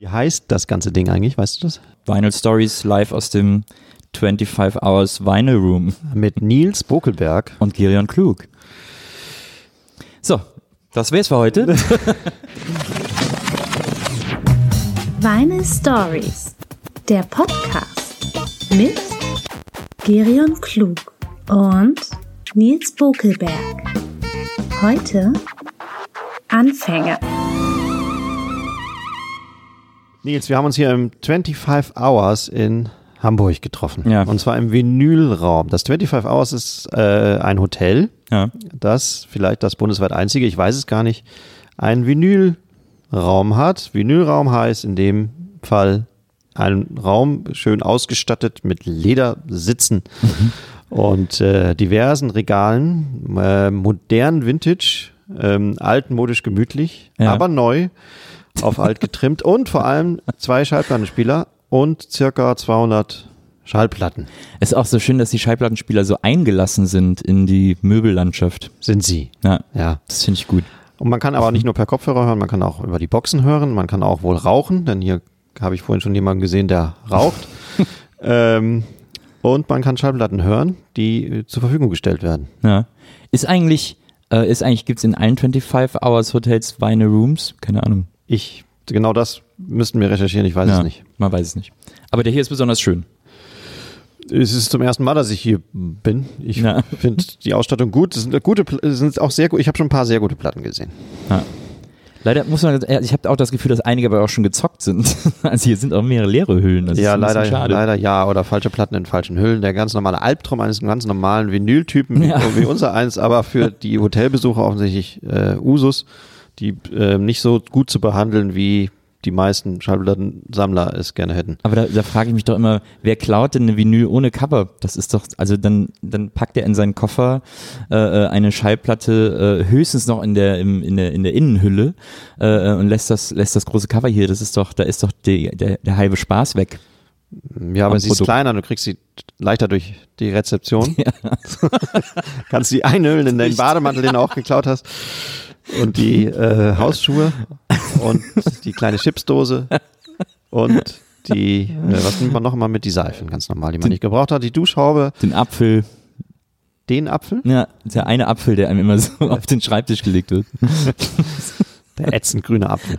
Wie heißt das ganze Ding eigentlich, weißt du das? Vinyl Stories live aus dem 25 Hours Vinyl Room. Mit Nils Bokelberg. Und Gerion Klug. So, das wär's für heute. Vinyl Stories, der Podcast mit Gerion Klug und Nils Bokelberg. Heute Anfänge. Nils, wir haben uns hier im 25 Hours in Hamburg getroffen. Ja. Und zwar im Vinylraum. Das 25 Hours ist äh, ein Hotel, Ja. das vielleicht das bundesweit einzige, ich weiß es gar nicht, einen Vinylraum hat. Vinylraum heißt in dem Fall ein Raum schön ausgestattet mit Ledersitzen und äh, diversen Regalen, äh, modern Vintage, ähm, altmodisch gemütlich, Ja. aber neu, auf alt getrimmt und vor allem zwei Schallplattenspieler und circa 200 Schallplatten Es ist auch so schön, dass die Schallplattenspieler so eingelassen sind in die Möbellandschaft. sind sie. Ja, Ja. das finde ich gut. Und man kann aber nicht nur per Kopfhörer hören, man kann auch über die Boxen hören, man kann auch wohl rauchen, denn hier habe ich vorhin schon jemanden gesehen, der raucht. ähm, und man kann Schallplatten hören, die äh, zur Verfügung gestellt werden. Ja. Ist eigentlich, äh, ist eigentlich, gibt's in allen 25 Hours Hotels Vinyl Rooms? Keine Ahnung. Ich, genau das müssten wir recherchieren, ich weiß ja, es nicht. Man weiß es nicht. Aber der hier ist besonders schön. Es ist zum ersten Mal, dass ich hier bin. Ich Ja. finde die Ausstattung gut. Es sind gute, sind auch sehr gut. Ich habe schon ein paar sehr gute Platten gesehen. Ja. Leider muss man, ich habe auch das Gefühl, dass einige aber auch schon gezockt sind. Also hier sind auch mehrere leere Hüllen. Das ja, leider, schade. leider ja. Oder falsche Platten in falschen Hüllen. Der ganz normale Albtraum eines ganz normalen Vinyltypen, wie, Ja. wie unser eins, aber für die Hotelbesucher offensichtlich äh, Usus, die äh, nicht so gut zu behandeln, wie die meisten Schallplattensammler es gerne hätten. Aber da, da frage ich mich doch immer, wer klaut denn eine Vinyl ohne Cover? Das ist doch, also dann, dann packt er in seinen Koffer äh, äh, eine Schallplatte äh, höchstens noch in der, im, in der, in der Innenhülle äh, äh, und lässt das, lässt das große Cover hier. Das ist doch, da ist doch die, der, der halbe Spaß weg. Ja, aber sie ist kleiner, du kriegst sie leichter durch die Rezeption. Kannst sie einhüllen in den Bademantel, den du auch geklaut hast. Und die äh, Hausschuhe und die kleine Chipsdose und die, äh, was nimmt man noch immer mit? Die Seifen, ganz normal, die man nicht gebraucht hat. Die Duschhaube, Den Apfel, den Apfel, ja, der eine Apfel, der einem immer so auf den Schreibtisch gelegt wird. der ätzend grüne Apfel.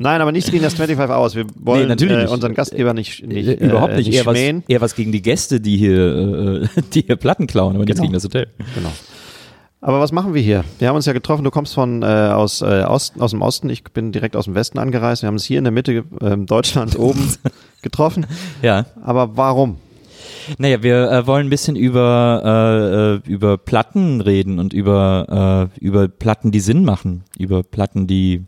Nein, aber nichts gegen das 25 Hours. Wir wollen Nee, natürlich äh, nicht. unseren Gastgeber nicht, nicht Äh, Überhaupt äh, nicht, eher was, schmähen. eher was gegen die Gäste, die hier, äh, die hier Platten klauen, aber nichts Genau. gegen das Hotel. Genau. Aber was machen wir hier? Wir haben uns ja getroffen. Du kommst von äh, aus, äh, Osten, aus dem Osten. Ich bin direkt aus dem Westen angereist. Wir haben uns hier in der Mitte ähm, Deutschlands oben getroffen. Ja. Aber warum? Naja, wir äh, wollen ein bisschen über, äh, äh, über Platten reden und über, äh, über Platten, die Sinn machen, über Platten, die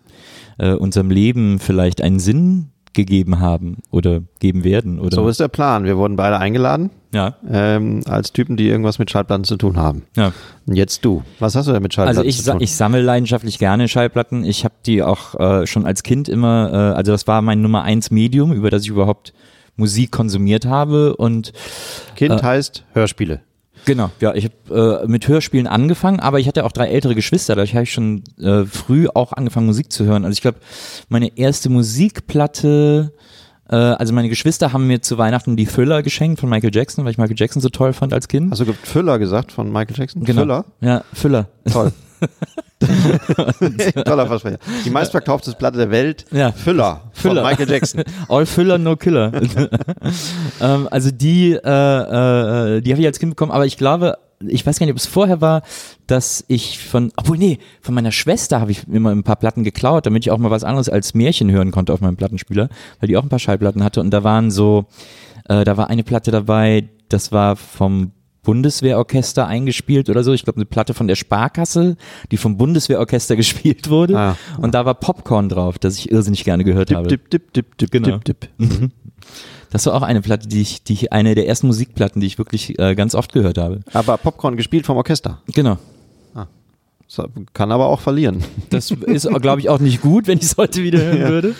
äh, unserem Leben vielleicht einen Sinn gegeben haben oder geben werden. Oder So ist der Plan. Wir wurden beide eingeladen ja, ähm, als Typen, die irgendwas mit Schallplatten zu tun haben. ja. Und jetzt du. Was hast du denn mit Schallplatten Also ich, zu tun? ich sammle leidenschaftlich gerne Schallplatten. Ich habe die auch äh, schon als Kind immer, äh, also das war mein Nummer eins Medium, über das ich überhaupt Musik konsumiert habe und kind äh, heißt Hörspiele. Genau, ja, ich habe äh, mit Hörspielen angefangen, aber ich hatte auch drei ältere Geschwister, dadurch habe ich schon äh, früh auch angefangen Musik zu hören. Also ich glaube, meine erste Musikplatte, äh, also meine Geschwister haben mir zu Weihnachten die Thriller geschenkt von Michael Jackson, weil ich Michael Jackson so toll fand als Kind. Hast du Füller gesagt von Michael Jackson? Genau. Füller? Ja, Füller. Toll. Toller Versprecher. Die meistverkaufteste Platte der Welt. Ja. Füller. Füller. Michael Jackson. All Füller, no Killer. ähm, also die, äh, äh, die habe ich als Kind bekommen, aber ich glaube, ich weiß gar nicht, ob es vorher war, dass ich von, obwohl nee, von meiner Schwester habe ich immer ein paar Platten geklaut, damit ich auch mal was anderes als Märchen hören konnte auf meinem Plattenspieler, weil die auch ein paar Schallplatten hatte und da waren so, äh, da war eine Platte dabei, das war vom Bundeswehrorchester eingespielt oder so. Ich glaube, eine Platte von der Sparkasse, die vom Bundeswehrorchester gespielt wurde. Ah. Und da war Popcorn drauf, das ich irrsinnig gerne gehört habe. Dip, dip, dip, dip, Genau. dip, dip. Das war auch eine Platte, die ich, die ich, eine der ersten Musikplatten, die ich wirklich äh, ganz oft gehört habe. Aber Popcorn gespielt vom Orchester. Genau. So, kann aber auch verlieren. Das ist, glaube ich, auch nicht gut, wenn ich es heute wieder hören würde.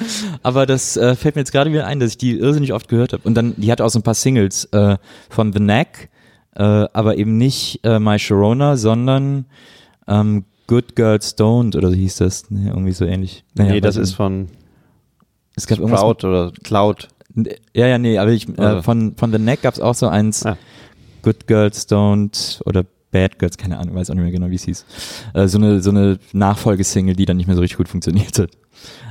Aber das äh, fällt mir jetzt gerade wieder ein, dass ich die irrsinnig oft gehört habe. Und dann, die hatte auch so ein paar Singles äh, von The Knack, äh, aber eben nicht äh, My Sharona, sondern ähm, Good Girl Stoned oder so hieß das. Nee, irgendwie so ähnlich. Naja, nee, das ist von Es gab Sprout oder Cloud. Ja, ja, nee, aber ich, äh, Also. von, von The Neck gab's auch so eins, Ja. Good Girls Don't oder Bad Girls, keine Ahnung, weiß auch nicht mehr genau, wie es hieß. Äh, so eine, so eine Nachfolgesingle, die dann nicht mehr so richtig gut funktioniert hat.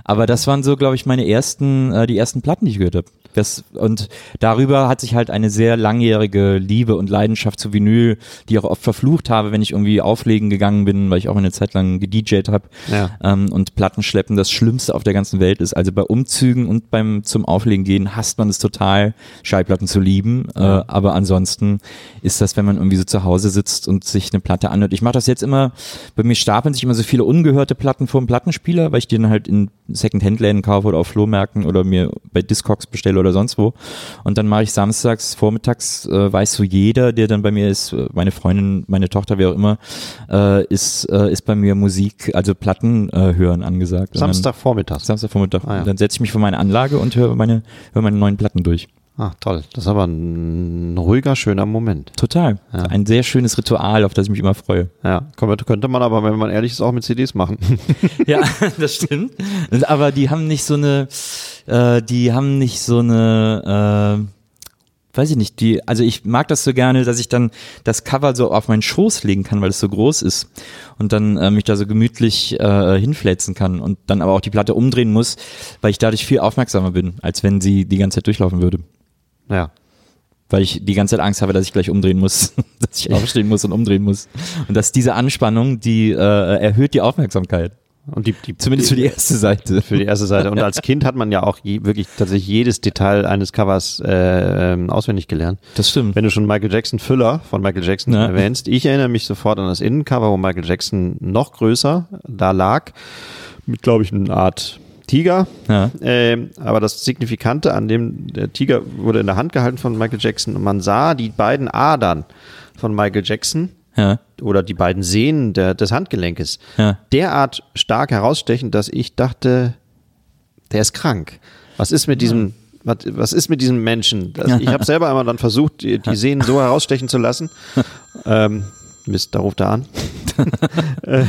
Aber das waren so, glaube ich, meine ersten, äh, die ersten Platten, die ich gehört habe. Das, und darüber hat sich halt eine sehr langjährige Liebe und Leidenschaft zu Vinyl, die ich auch oft verflucht habe, wenn ich irgendwie auflegen gegangen bin, weil ich auch eine Zeit lang gedjed habe Ja. ähm, und Plattenschleppen das Schlimmste auf der ganzen Welt ist. Also bei Umzügen und beim zum Auflegen gehen hasst man es total, Schallplatten zu lieben. Äh, aber ansonsten ist das, wenn man irgendwie so zu Hause sitzt und sich eine Platte anhört. Ich mache das jetzt immer, bei mir stapeln sich immer so viele ungehörte Platten vor dem Plattenspieler, weil ich die dann halt in Second-Hand-Läden kaufe oder auf Flohmärkten oder mir bei Discogs bestelle oder sonst wo. Und dann mache ich samstags, vormittags, äh, weiß so jeder, der dann bei mir ist, äh, meine Freundin, meine Tochter, wer auch immer, äh, ist, äh, ist bei mir Musik, also Platten äh, hören angesagt. Samstagvormittags. Samstagvormittag. Ah, ja. Dann setze ich mich vor meine Anlage und höre meine, höre meine neuen Platten durch. Ah, toll. Das ist aber ein ruhiger, schöner Moment. Total. Ja. Ein sehr schönes Ritual, auf das ich mich immer freue. Ja, könnte man aber, wenn man ehrlich ist, auch mit CDs machen. Ja, das stimmt. Aber die haben nicht so eine, äh, die haben nicht so eine, äh, weiß ich nicht, die, also ich mag das so gerne, dass ich dann das Cover so auf meinen Schoß legen kann, weil es so groß ist und dann äh, mich da so gemütlich äh, hinfläzen kann und dann aber auch die Platte umdrehen muss, weil ich dadurch viel aufmerksamer bin, als wenn sie die ganze Zeit durchlaufen würde. Ja. weil ich die ganze Zeit Angst habe, dass ich gleich umdrehen muss, dass ich aufstehen muss und umdrehen muss. Und dass diese Anspannung, die äh, erhöht die Aufmerksamkeit. Und die, die, Zumindest für die erste Seite. für die erste Seite. Und als Kind hat man ja auch je, wirklich tatsächlich jedes Detail eines Covers äh, ähm, auswendig gelernt. Das stimmt. Wenn du schon Michael Jackson Füller von Michael Jackson Ja. erwähnst, ich erinnere mich sofort an das Innencover, wo Michael Jackson noch größer da lag, mit, glaube ich, einer Art Tiger. Ja. Ähm, aber das Signifikante an dem, der Tiger wurde in der Hand gehalten von Michael Jackson und man sah die beiden Adern von Michael Jackson Ja. oder die beiden Sehnen der, des Handgelenkes Ja. derart stark herausstechend, dass ich dachte, der ist krank. Was ist mit diesem, was, was ist mit diesem Menschen? Das, ich habe selber einmal dann versucht, die, die Sehnen so herausstechen zu lassen. Ähm, Mist, da ruft er an. Äh,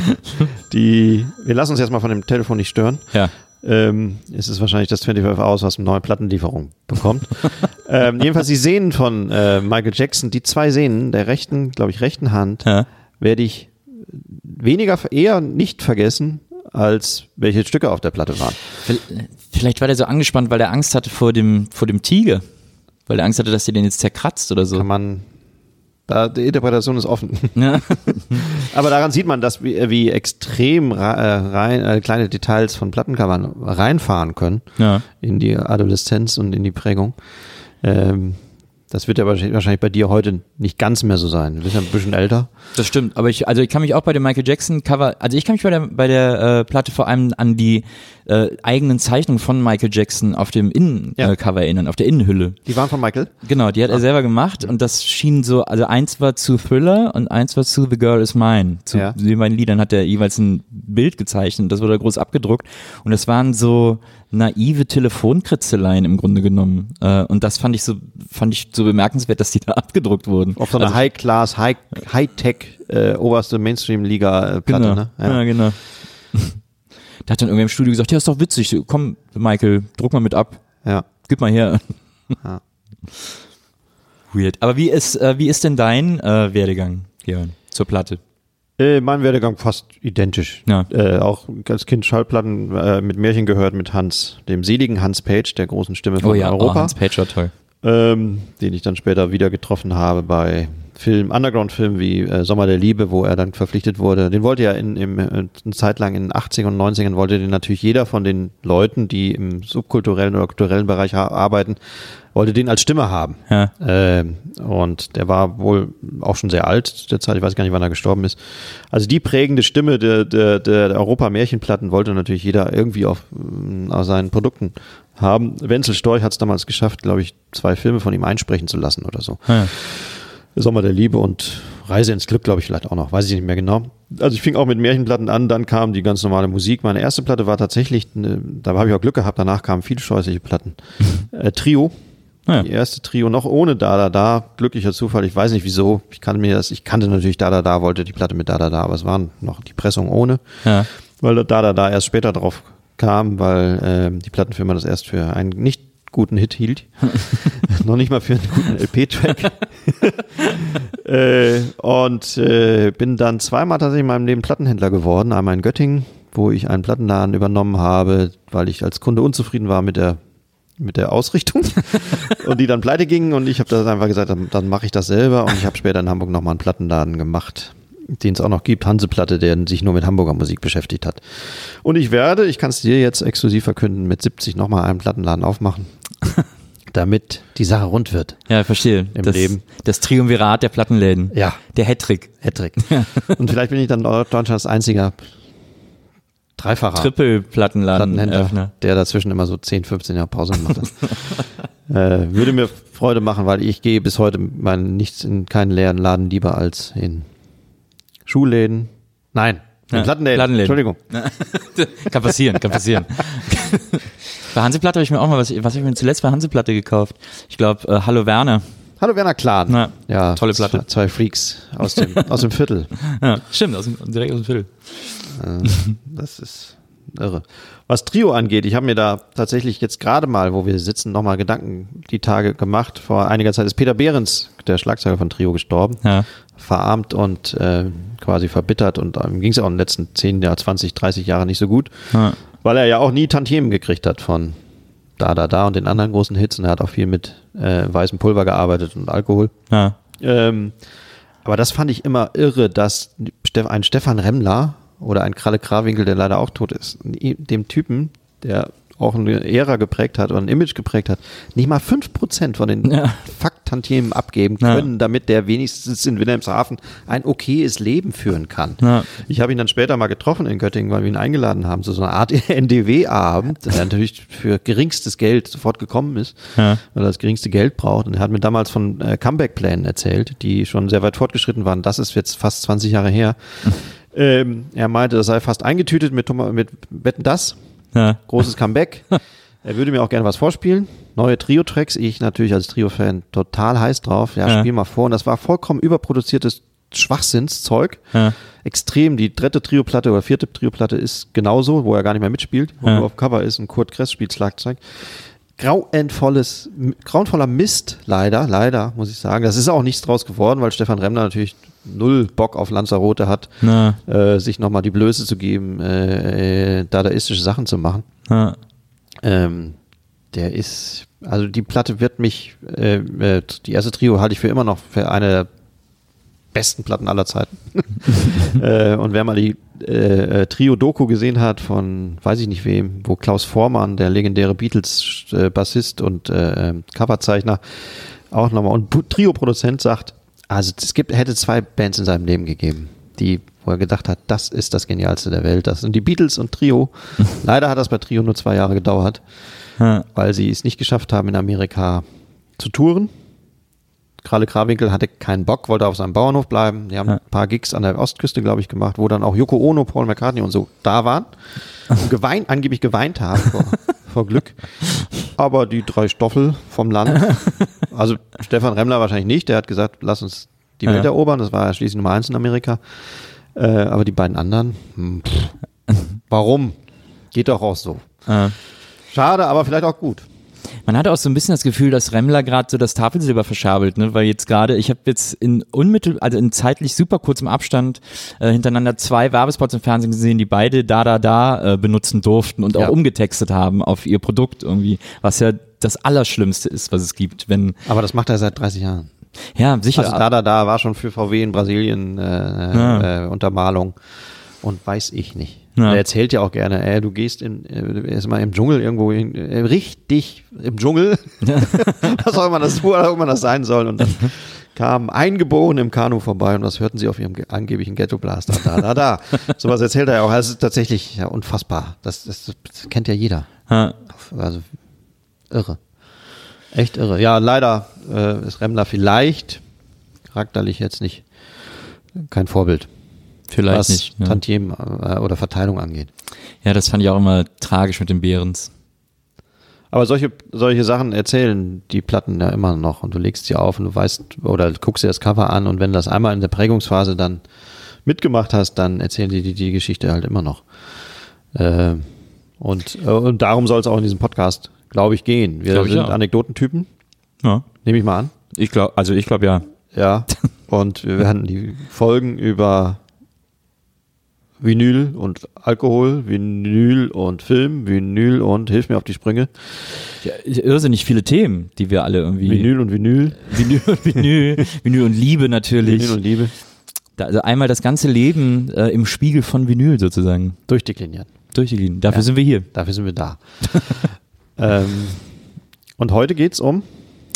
die, wir lassen uns jetzt mal von dem Telefon nicht stören. Ja. Ähm, es ist wahrscheinlich das 25 Hours, was eine neue Plattenlieferung bekommt. ähm, jedenfalls die Sehnen von äh, Michael Jackson, die zwei Sehnen der rechten, glaube ich, rechten Hand, Ja. werde ich weniger, eher nicht vergessen, als welche Stücke auf der Platte waren. Vielleicht war der so angespannt, weil er Angst hatte vor dem, vor dem Tiger. Weil er Angst hatte, dass der den jetzt zerkratzt oder so. Kann man, da, die Interpretation ist offen. Ja. Aber daran sieht man, dass wie, wie extrem äh, rein, äh, kleine Details von Plattencovern reinfahren können ja. in die Adoleszenz und in die Prägung. Ähm, das wird ja wahrscheinlich wahrscheinlich bei dir heute nicht ganz mehr so sein. Du bist ja ein bisschen älter. Das stimmt, aber ich, also ich kann mich auch bei dem Michael Jackson Cover, also ich kann mich bei der, bei der äh, Platte vor allem an die äh, eigenen Zeichnungen von Michael Jackson auf dem Innencover Ja. äh, erinnern, auf der Innenhülle. Die waren von Michael. Genau, die hat er selber gemacht und das schien so, also eins war zu Thriller und eins war zu The Girl Is Mine. Zu Ja. den beiden Liedern hat er jeweils ein Bild gezeichnet, das wurde groß abgedruckt und das waren so naive Telefonkritzeleien im Grunde genommen äh, und das fand ich so, fand ich so bemerkenswert, dass die da abgedruckt wurden. Auf so einer Also- High-Class, High- High-Tech, äh, oberste Mainstream-Liga-Platte. Genau, Ne? ja. genau. Da hat dann irgendwer im Studio gesagt, ja, ist doch witzig, komm, Michael, druck mal mit ab, ja. gib mal her. Ja. Weird. Aber wie ist, äh, wie ist denn dein äh, Werdegang, Jörn, zur Platte? Äh, mein Werdegang fast identisch. Ja. Äh, auch als Kind Schallplatten äh, mit Märchen gehört mit Hans, dem seligen Hans Page, der großen Stimme von oh ja, Europa, Oh, Hans Page war toll. ähm, den ich dann später wieder getroffen habe bei Film, Underground-Filmen wie äh, Sommer der Liebe, wo er dann verpflichtet wurde. Den wollte ja in, im, äh, eine Zeit lang in den 80ern und 90ern wollte den natürlich jeder von den Leuten, die im subkulturellen oder kulturellen Bereich arbeiten, wollte den als Stimme haben. Ja. Ähm, und der war wohl auch schon sehr alt zu der Zeit, ich weiß gar nicht, wann er gestorben ist. Also die prägende Stimme der, der, der Europa-Märchenplatten wollte natürlich jeder irgendwie auf, ähm, auf seinen Produkten haben. Wenzel Storch hat es damals geschafft, glaube ich, zwei Filme von ihm einsprechen zu lassen oder so. Ja. Sommer der Liebe und Reise ins Glück, glaube ich, vielleicht auch noch, weiß ich nicht mehr genau. Also ich fing auch mit Märchenplatten an, dann kam die ganz normale Musik. Meine erste Platte war tatsächlich, eine, da habe ich auch Glück gehabt, danach kamen viele scheußliche Platten. Äh, Trio, Ja. die erste Trio, noch ohne Da Da Da, glücklicher Zufall, ich weiß nicht wieso, ich kannte mir das, ich kannte natürlich Da Da Da, wollte die Platte mit Da Da Da, aber es waren noch die Pressung ohne, Ja. weil Da Da Da erst später drauf kam, weil äh, die Plattenfirma das erst für einen nicht guten Hit hielt. Noch nicht mal für einen guten LP-Track. äh, und äh, bin dann zweimal tatsächlich in meinem Leben Plattenhändler geworden. Einmal in Göttingen, wo ich einen Plattenladen übernommen habe, weil ich als Kunde unzufrieden war mit der mit der Ausrichtung und die dann pleite gingen und ich habe das einfach gesagt, dann, dann mache ich das selber und ich habe später in Hamburg nochmal einen Plattenladen gemacht, den es auch noch gibt, Hanseplatte, der sich nur mit Hamburger Musik beschäftigt hat. Und ich werde, ich kann es dir jetzt exklusiv verkünden, mit 70 nochmal einen Plattenladen aufmachen, damit die Sache rund wird. Ja, verstehe. Im das, Leben. das Triumvirat der Plattenläden. Ja. Der Hattrick. Hattrick. Und vielleicht bin ich dann Deutschlands einziger Dreifacher Triple-Plattenladen. Plattenhändler, der dazwischen immer so 10, 15 Jahre Pause gemacht hat. äh, würde mir Freude machen, weil ich gehe bis heute mein, nichts in keinen leeren Laden lieber als in Schuhläden. Nein, in Ja, Plattenläden. Plattenläden. Entschuldigung. kann passieren, kann passieren. bei Hanseplatte habe ich mir auch mal was, was habe ich mir zuletzt bei Hanseplatte gekauft? Ich glaube, äh, Hallo Werner. Hallo Werner Klahn. Na, ja, tolle Platte. Zwei Freaks aus dem, aus dem Viertel. Ja, stimmt, aus dem, direkt aus dem Viertel. Äh, das ist irre. Was Trio angeht, ich habe mir da tatsächlich jetzt gerade mal, wo wir sitzen, nochmal Gedanken die Tage gemacht. Vor einiger Zeit ist Peter Behrens, der Schlagzeuger von Trio, gestorben. Ja. Verarmt und äh, quasi verbittert und ihm ging es auch in den letzten 10, Jahr, 20, 30 Jahren nicht so gut, Ja. weil er ja auch nie Tantiemen gekriegt hat von Da, Da, Da und den anderen großen Hits und er hat auch viel mit äh, weißem Pulver gearbeitet und Alkohol. Ja. Ähm, aber das fand ich immer irre, dass ein Stefan Remmler oder ein Kralle Krawinkel, der leider auch tot ist, dem Typen, der auch eine Ära geprägt hat oder ein Image geprägt hat, nicht mal 5% von den Ja. Fakttantiemen abgeben Ja. können, damit der wenigstens in Wilhelmshaven ein okayes Leben führen kann. Ja. Ich habe ihn dann später mal getroffen in Göttingen, weil wir ihn eingeladen haben, zu so einer Art NDW-Abend, der natürlich für geringstes Geld sofort gekommen ist, Ja. weil er das geringste Geld braucht. Und er hat mir damals von äh, Comeback-Plänen erzählt, die schon sehr weit fortgeschritten waren. Das ist jetzt fast 20 Jahre her. Ähm, er meinte, das sei fast eingetütet mit, mit Wetten das. Ja. Großes Comeback. er würde mir auch gerne was vorspielen. Neue Trio-Tracks. Ich natürlich als Trio-Fan total heiß drauf. Ja, Ja. spiel mal vor. Und das war vollkommen überproduziertes Schwachsinnszeug. Ja. Extrem. Die dritte Trio-Platte oder vierte Trio-Platte ist genauso, wo er gar nicht mehr mitspielt, wo Ja. er nur auf Cover ist und Kurt Kress spielt Schlagzeug. Grauenvolles, grauenvoller Mist, leider, leider, muss ich sagen. Das ist auch nichts draus geworden, weil Stefan Remner natürlich null Bock auf Lanzarote hat, Ja. äh, sich nochmal die Blöße zu geben, äh, dadaistische Sachen zu machen. Ähm, der ist, also die Platte wird mich, äh, äh, die erste Trio halte ich für immer noch für eine der besten Platten aller Zeiten. äh, und wer mal die äh, äh, Trio-Doku gesehen hat von, weiß ich nicht wem, wo Klaus Vormann, der legendäre Beatles-Bassist und äh, ähm, Coverzeichner, auch nochmal und Trio-Produzent sagt, also es gibt, hätte zwei Bands in seinem Leben gegeben, die, wo er gedacht hat, das ist das Genialste der Welt. Das sind die Beatles und Trio. Leider hat das bei Trio nur zwei Jahre gedauert Ja. weil sie es nicht geschafft haben, in Amerika zu touren. Kralle Krawinkel hatte keinen Bock, wollte auf seinem Bauernhof bleiben. Die haben Ja. ein paar Gigs an der Ostküste, glaube ich, gemacht, wo dann auch Yoko Ono, Paul McCartney und so da waren. Und geweint, angeblich geweint haben vor, vor Glück. Aber die drei Stoffel vom Land, also Stefan Remmler wahrscheinlich nicht, der hat gesagt, lass uns die Ja. Welt erobern. Das war ja schließlich Nummer eins in Amerika. Äh, aber die beiden anderen, hm, pff, warum? Geht doch auch so. Ja. Schade, aber vielleicht auch gut. Man hatte auch so ein bisschen das Gefühl, dass Remmler gerade so das Tafelsilber verschabelt, ne? weil jetzt gerade, ich habe jetzt in unmittel, also in zeitlich super kurzem Abstand äh, hintereinander zwei Werbespots im Fernsehen gesehen, die beide da da da äh, benutzen durften und auch Ja. umgetextet haben auf ihr Produkt irgendwie, was ja das Allerschlimmste ist, was es gibt, wenn Aber das macht er seit 30 Jahren. ja sicher Also da, da, da war schon für VW in Brasilien äh, Ja. äh, Untermalung und weiß ich nicht. Ja. Er erzählt ja auch gerne, äh, du gehst in, äh, erstmal im Dschungel irgendwo hin, äh, richtig im Dschungel, was auch immer das, wo auch immer das sein soll. Und dann kam eingeboren im Kanu vorbei und was hörten sie auf ihrem ge- angeblichen Ghetto-Blaster? Da, da, da. Sowas erzählt er ja auch. Das ist tatsächlich ja, unfassbar. Das, das, das kennt ja jeder. ja, Also irre. Echt irre. Ja, leider äh, ist Remmler vielleicht charakterlich jetzt nicht kein Vorbild, vielleicht was nicht. Ja. Tantiem äh, oder Verteilung angeht. ja, das fand ich auch immer tragisch mit den Behrens. Aber solche, solche Sachen erzählen die Platten ja immer noch und du legst sie auf und du weißt oder guckst dir das Cover an und wenn du das einmal in der Prägungsphase dann mitgemacht hast, dann erzählen die die, die Geschichte halt immer noch. Äh, Und, äh, und darum soll es auch in diesem Podcast, glaube ich, gehen. Wir Glaub sind. Anekdotentypen, Ja. nehme ich mal an. Ich glaube, also ich glaube ja. Ja. Und wir werden die Folgen über Vinyl und Alkohol, Vinyl und Film, Vinyl und hilf mir auf die Sprünge. ja irrsinnig viele Themen, die wir alle irgendwie. Vinyl und Vinyl, Vinyl und Vinyl, Vinyl und Liebe natürlich. Vinyl und Liebe Da, also einmal das ganze Leben äh, im Spiegel von Vinyl sozusagen durchdeklinieren. durchgehen. Dafür Ja. sind wir hier. Dafür sind wir da. ähm, und heute geht's um,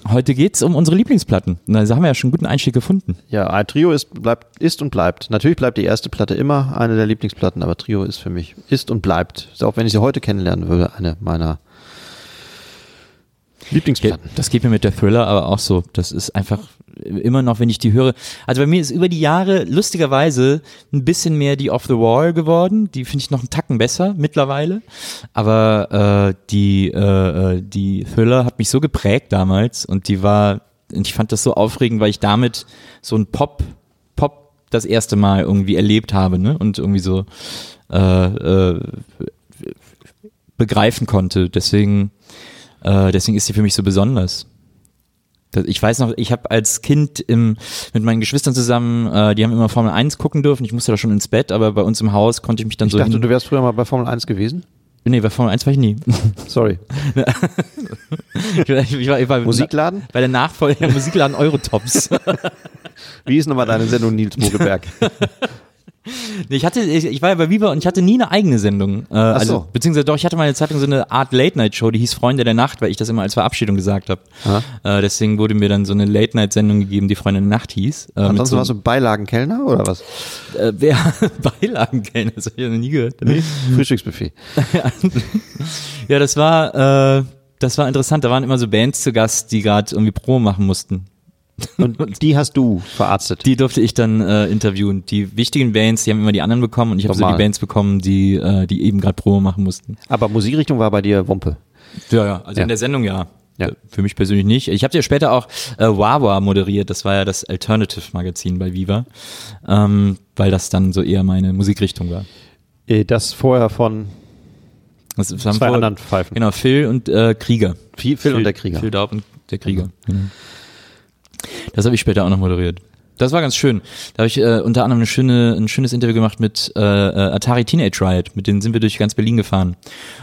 Heute geht's um unsere Lieblingsplatten. Na, Da haben wir ja schon einen guten Einstieg gefunden. ja, ein Trio ist, bleibt, ist und bleibt. Natürlich bleibt die erste Platte immer eine der Lieblingsplatten, aber Trio ist für mich, ist und bleibt, auch wenn ich sie heute kennenlernen würde, eine meiner Lieblingsplatten. das geht mir mit der Thriller aber auch so. Das ist einfach immer noch, wenn ich die höre. Also bei mir ist über die Jahre lustigerweise ein bisschen mehr die Off the Wall geworden. Die finde ich noch einen Tacken besser mittlerweile. Aber äh, die, äh, äh, die Thriller hat mich so geprägt damals und die war, ich fand das so aufregend, weil ich damit so ein Pop, Pop das erste Mal irgendwie erlebt habe, ne? Und irgendwie so äh, äh, begreifen konnte. Deswegen, äh, deswegen ist sie für mich so besonders. Ich weiß noch, ich habe als Kind im, mit meinen Geschwistern zusammen, äh, die haben immer Formel 1 gucken dürfen. Ich musste da schon ins Bett, aber bei uns im Haus konnte ich mich dann Ich so. dachte, hin- du wärst früher mal bei Formel 1 gewesen. nee, bei Formel 1 war ich nie. Sorry. ich war, ich war, ich Musikladen? Bei der Nachfolger Musikladen Eurotops. Wie ist nochmal deine Sendung Nils Mogelberg? Nee, ich hatte, ich, ich war ja bei Viva und ich hatte nie eine eigene Sendung. Äh, also, so. beziehungsweise doch, ich hatte mal eine Zeitung so eine Art Late-Night-Show, die hieß Freunde der Nacht, weil ich das immer als Verabschiedung gesagt habe. Äh, deswegen wurde mir dann so eine Late-Night-Sendung gegeben, die Freunde der Nacht hieß. Äh, Ansonsten so, warst du Beilagenkellner oder was? äh, wer Beilagenkellner, das habe ich ja noch nie gehört. Frühstücksbuffet. Ja, das war, äh, das war interessant. Da waren immer so Bands zu Gast, die gerade irgendwie Promo machen mussten. Und die hast du verarztet. Die durfte ich dann äh, interviewen. Die wichtigen Bands, die haben immer die anderen bekommen und ich habe so die. Bands bekommen, die, äh, die eben gerade Promo machen mussten. Aber Musikrichtung war bei dir Wumpe. Ja, ja, also Ja. in der Sendung ja. Ja. Für mich persönlich nicht. Ich habe ja später auch äh, Wawa moderiert, das war ja das Alternative-Magazin bei Viva, ähm, weil das dann so eher meine Musikrichtung war. Äh, Das vorher von Das, haben zwei vor- anderen Pfeifen. Genau, Phil und äh, Krieger. Phil, Phil und der Krieger. Phil Daub und der Krieger. Genau. Das habe ich später auch noch moderiert. Das war ganz schön. Da habe ich äh, unter anderem eine schöne, ein schönes Interview gemacht mit äh, äh, Atari Teenage Riot. Mit denen sind wir durch ganz Berlin gefahren.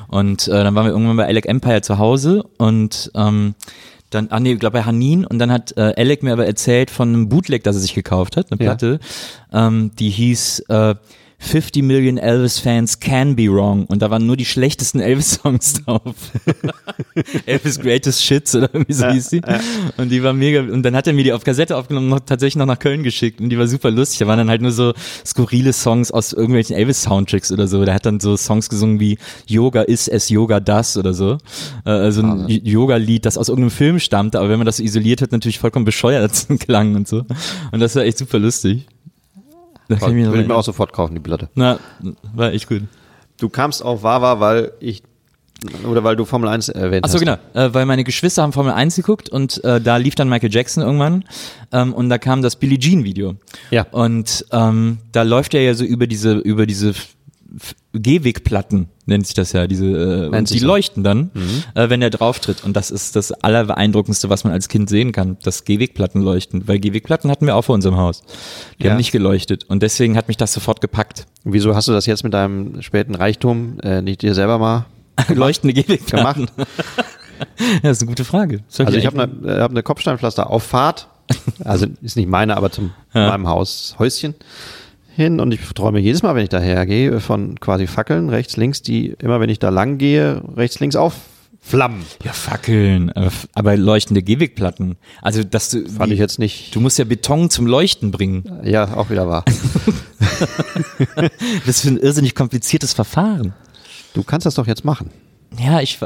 Und äh, dann waren wir irgendwann bei Alec Empire zu Hause und ähm, dann, ah nee, ich glaube bei Hanin und dann hat äh, Alec mir aber erzählt von einem Bootleg, das er sich gekauft hat, eine Ja. Platte, ähm, die hieß äh, 50 Million Elvis Fans Can Be Wrong und da waren nur die schlechtesten Elvis-Songs drauf. Elvis Greatest Shits oder irgendwie so hieß die. Und die war mega, und dann hat er mir die auf Kassette aufgenommen und noch, tatsächlich noch nach Köln geschickt und die war super lustig. Da waren dann halt nur so skurrile Songs aus irgendwelchen Elvis-Soundtracks oder so. Der hat dann so Songs gesungen wie Yoga ist es, Yoga das oder so. Äh, also ein Yoga-Lied, das aus irgendeinem Film stammt, aber wenn man das so isoliert hat, natürlich vollkommen bescheuert klang und so. Und das war echt super lustig. Da kann ich mich noch Würde ich mir auch sofort kaufen, die Platte. Na, war echt gut. Du kamst auf Wawa, weil ich oder weil du Formel 1 erwähnt Achso, hast. genau, äh, weil meine Geschwister haben Formel 1 geguckt und äh, da lief dann Michael Jackson irgendwann ähm, und da kam das Billie Jean Video. Ja. Und ähm, da läuft er ja so über diese, über diese Gehwegplatten, nennt sich das ja, diese, äh, und die leuchten dann, äh, wenn er drauftritt. Und das ist das Allerbeeindruckendste, was man als Kind sehen kann, dass Gehwegplatten leuchten. Weil Gehwegplatten hatten wir auch vor unserem Haus. Die Ja. haben nicht geleuchtet. Und deswegen hat mich das sofort gepackt. Wieso hast du das jetzt mit deinem späten Reichtum äh, nicht dir selber mal Leuchtende Gehwegplatten. gemacht? Ja, das ist eine gute Frage. Also ich habe eine, äh, hab eine Kopfsteinpflasterauffahrt, also ist nicht meine, aber zum Ja. meinem Haus, Häuschen hin und ich träume jedes Mal, wenn ich daher gehe, von quasi Fackeln rechts, links, die immer, wenn ich da lang gehe, rechts, links aufflammen. Ja, Fackeln, aber, aber leuchtende Gehwegplatten. Also, dass du, Fand wie, ich jetzt nicht, du musst ja Beton zum Leuchten bringen. ja, auch wieder wahr. Das ist für ein irrsinnig kompliziertes Verfahren. Du kannst das doch jetzt machen. Ja, ich,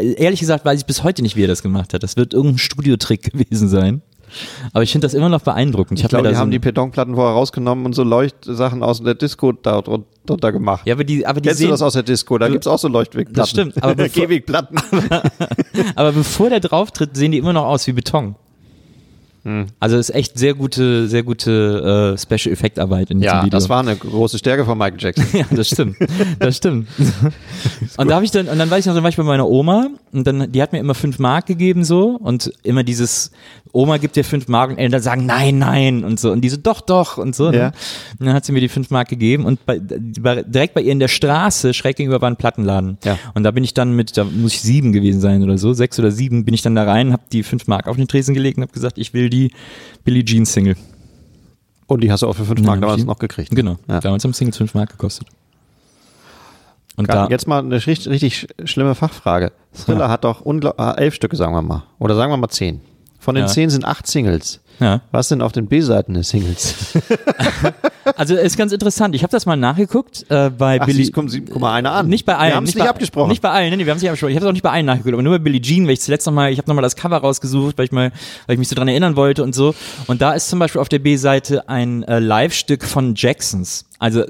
ehrlich gesagt weiß ich bis heute nicht, wie er das gemacht hat. Das wird irgendein Studiotrick gewesen sein. Aber ich finde das immer noch beeindruckend. Ich mir glaube, die so haben die Betonplatten vorher rausgenommen und so Leuchtsachen aus der Disco da drun- drunter gemacht. ja, aber die, aber die Kennst du sehen, das aus der Disco? Da gibt's auch so Leuchtwegplatten. Das stimmt, aber bevor- Gehwegplatten. aber bevor der drauftritt, sehen die immer noch aus wie Beton. Also ist echt sehr gute, sehr gute äh, Special Effect Arbeit in diesem Ja, Video. das war eine große Stärke von Michael Jackson. Ja, das stimmt. Das stimmt. und da habe ich dann, und dann weiß ich noch, dann war ich bei meiner Oma und dann, die hat mir immer fünf Mark gegeben so und immer dieses, Oma gibt dir fünf Mark und Eltern sagen nein, nein und so und diese doch, doch und so. ne? Ja. Und dann hat sie mir die fünf Mark gegeben und bei, bei, direkt bei ihr in der Straße, schräg gegenüber war ein Plattenladen. Ja. Und da bin ich dann mit, da muss ich sieben gewesen sein oder so, sechs oder sieben, bin ich dann da rein, habe die fünf Mark auf den Tresen gelegt und habe gesagt, ich will die Billie Jean Single. Und die hast du auch für 5 Ja, Mark damals noch gekriegt. Genau. Ja. Damals haben Singles fünf Mark gekostet. Und da, Jetzt mal eine richtig, richtig sch- schlimme Fachfrage. Thriller hat doch äh, elf Stücke, sagen wir mal. Oder sagen wir mal zehn. Von den Ja. zehn sind acht Singles. Ja. Was sind auf den B-Seiten des Singles? Also ist ganz interessant. Ich habe das mal nachgeguckt äh, bei Ach, Billy. sie- guck mal einer an. Nicht bei allen. Wir haben es nicht bei, abgesprochen. Nicht bei allen, nee, nee, wir haben es nicht abgesprochen. Ich habe es auch nicht bei allen nachgeguckt, aber nur bei Billie Jean, weil ich zuletzt noch mal, ich habe noch mal das Cover rausgesucht, weil ich mal, weil ich mich so dran erinnern wollte und so. Und da ist zum Beispiel auf der B-Seite ein äh, Live-Stück von Jacksons. Also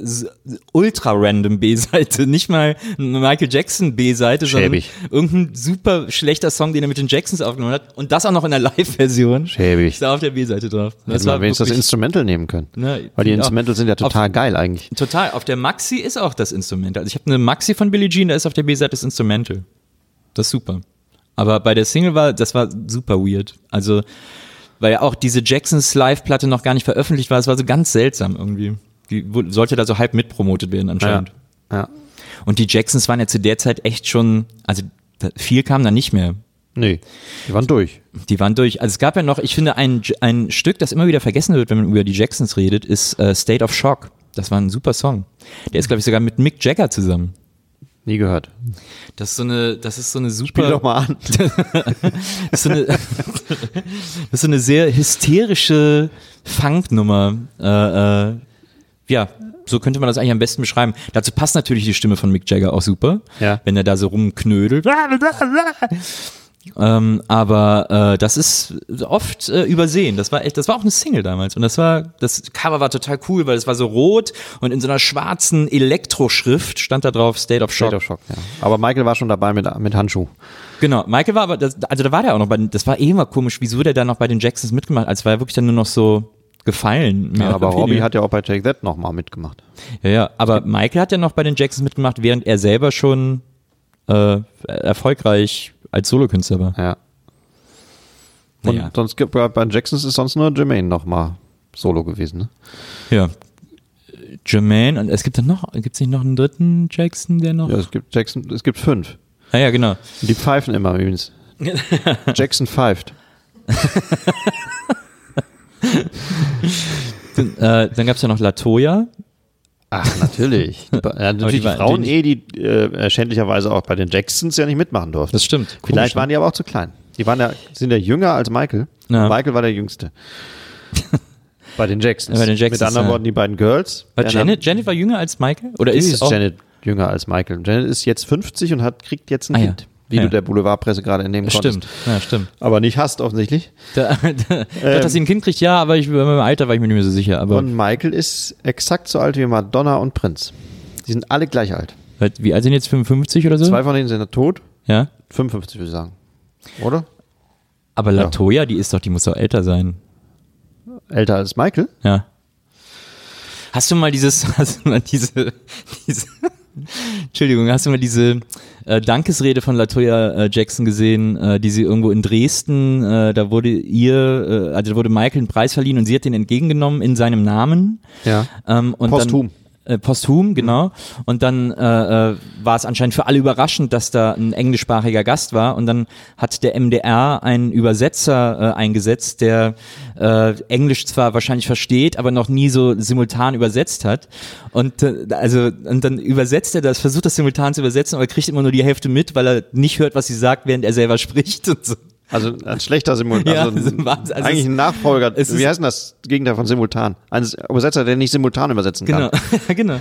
ultra random B-Seite, nicht mal eine Michael Jackson B-Seite, sondern irgendein super schlechter Song, den er mit den Jacksons aufgenommen hat. Und das auch noch in der Live-Version. Schäbig. Ist da auf der B-Seite drauf. Hätten wir wenigstens das Instrumental nehmen können. Ne, Weil die ja. Instrumentals sind ja total geil eigentlich. Total. Auf der Maxi ist auch das Instrumental. Also ich habe eine Maxi von Billie Jean, da ist auf der B-Seite das Instrumental. Das ist super. Aber bei der Single war, das war super weird. Also, weil ja auch diese Jacksons Live-Platte noch gar nicht veröffentlicht war, es war so ganz seltsam irgendwie. Die sollte da so halb mitpromotet werden anscheinend. Ja. Und die Jacksons waren ja zu der Zeit echt schon, also viel kam da nicht mehr. Nee, die waren durch. Die waren durch. Also es gab ja noch, ich finde, ein, ein Stück, das immer wieder vergessen wird, wenn man über die Jacksons redet, ist äh, State of Shock. Das war ein super Song. Der ist, glaube ich, sogar mit Mick Jagger zusammen. Nie gehört. Das ist so eine, das ist so eine super. Spiel doch mal an. Das ist so eine, das ist so eine sehr hysterische Funknummer. Äh, äh, ja, so könnte man das eigentlich am besten beschreiben. Dazu passt natürlich die Stimme von Mick Jagger auch super, Ja. wenn er da so rumknödelt. Ähm, aber äh, das ist oft äh, übersehen. Das war echt, das war auch eine Single damals und das war, das Cover war total cool, weil es war so rot und in so einer schwarzen Elektroschrift stand da drauf State of Shock. State of Shock, ja. Aber Michael war schon dabei mit, mit Handschuh. Genau, Michael war aber, das, also da war der auch noch bei, den- das war eh immer komisch, wieso der da noch bei den Jacksons mitgemacht, als war er wirklich dann nur noch so gefallen. Ja, aber Robbie hat ja auch bei Take That nochmal mitgemacht. Ja, ja, aber Michael hat ja noch bei den Jacksons mitgemacht, während er selber schon äh, erfolgreich als Solokünstler war. Ja. Und Naja. sonst gibt bei Jacksons ist sonst nur Jermaine nochmal Solo gewesen, ne? Ja. Jermaine, und es gibt dann noch, gibt es nicht noch einen dritten Jackson, der noch? Ja, es gibt Jackson, es gibt fünf. Ah, ja, genau. Die pfeifen immer übrigens. Jackson pfeift. Dann, äh, dann gab es ja noch Latoya. Ach, natürlich. Die, ja, natürlich die die, Frauen eh, die äh, schändlicherweise auch bei den Jacksons ja nicht mitmachen durften. Das stimmt. Vielleicht Komisch, ne? waren die aber auch zu klein. Die waren ja, sind ja jünger als Michael. Ja. Michael war der Jüngste. bei den Jacksons. Bei den Jacksons, Mit anderen. Worten, die beiden Girls. War Janet, Janet war jünger als Michael? Oder ist, ist Janet jünger als Michael. Janet ist jetzt 50 und hat, kriegt jetzt ein Ah. Kind. Wie Ja. du der Boulevardpresse gerade entnehmen Stimmt, konntest. ja, stimmt. Aber nicht hast offensichtlich. Da, da, dass sie ein Kind kriegt, ja, aber ich, bei meinem Alter war ich mir nicht mehr so sicher. Aber Und Michael ist exakt so alt wie Madonna und Prinz. Die sind alle gleich alt. wie alt sind jetzt 55 oder so? Zwei von denen sind tot. Ja. 55 würde ich sagen. Oder? Aber Latoya, die ist doch, die muss doch älter sein. Älter als Michael? Ja. Hast du mal dieses, hast du mal diese, diese Entschuldigung, hast du mal diese äh, Dankesrede von Latoya äh, Jackson gesehen, äh, die sie irgendwo in Dresden, äh, da wurde ihr, äh, also da wurde Michael einen Preis verliehen und sie hat den entgegengenommen in seinem Namen. Ja. Ähm, und Posthum. Dann, äh, posthum, genau. Und dann äh, äh, war es anscheinend für alle überraschend, dass da ein englischsprachiger Gast war. Und dann hat der MDR einen Übersetzer äh, eingesetzt, der äh, Englisch zwar wahrscheinlich versteht, aber noch nie so simultan übersetzt hat. Und äh, also und dann übersetzt er das, versucht das simultan zu übersetzen, aber kriegt immer nur die Hälfte mit, weil er nicht hört, was sie sagt, während er selber spricht und so. Also ein schlechter Simultan. Ja, also, ein. Also eigentlich ein Nachfolger. Wie heißt denn das Gegenteil von Simultan? Ein Übersetzer, der nicht simultan übersetzen kann. Genau, genau.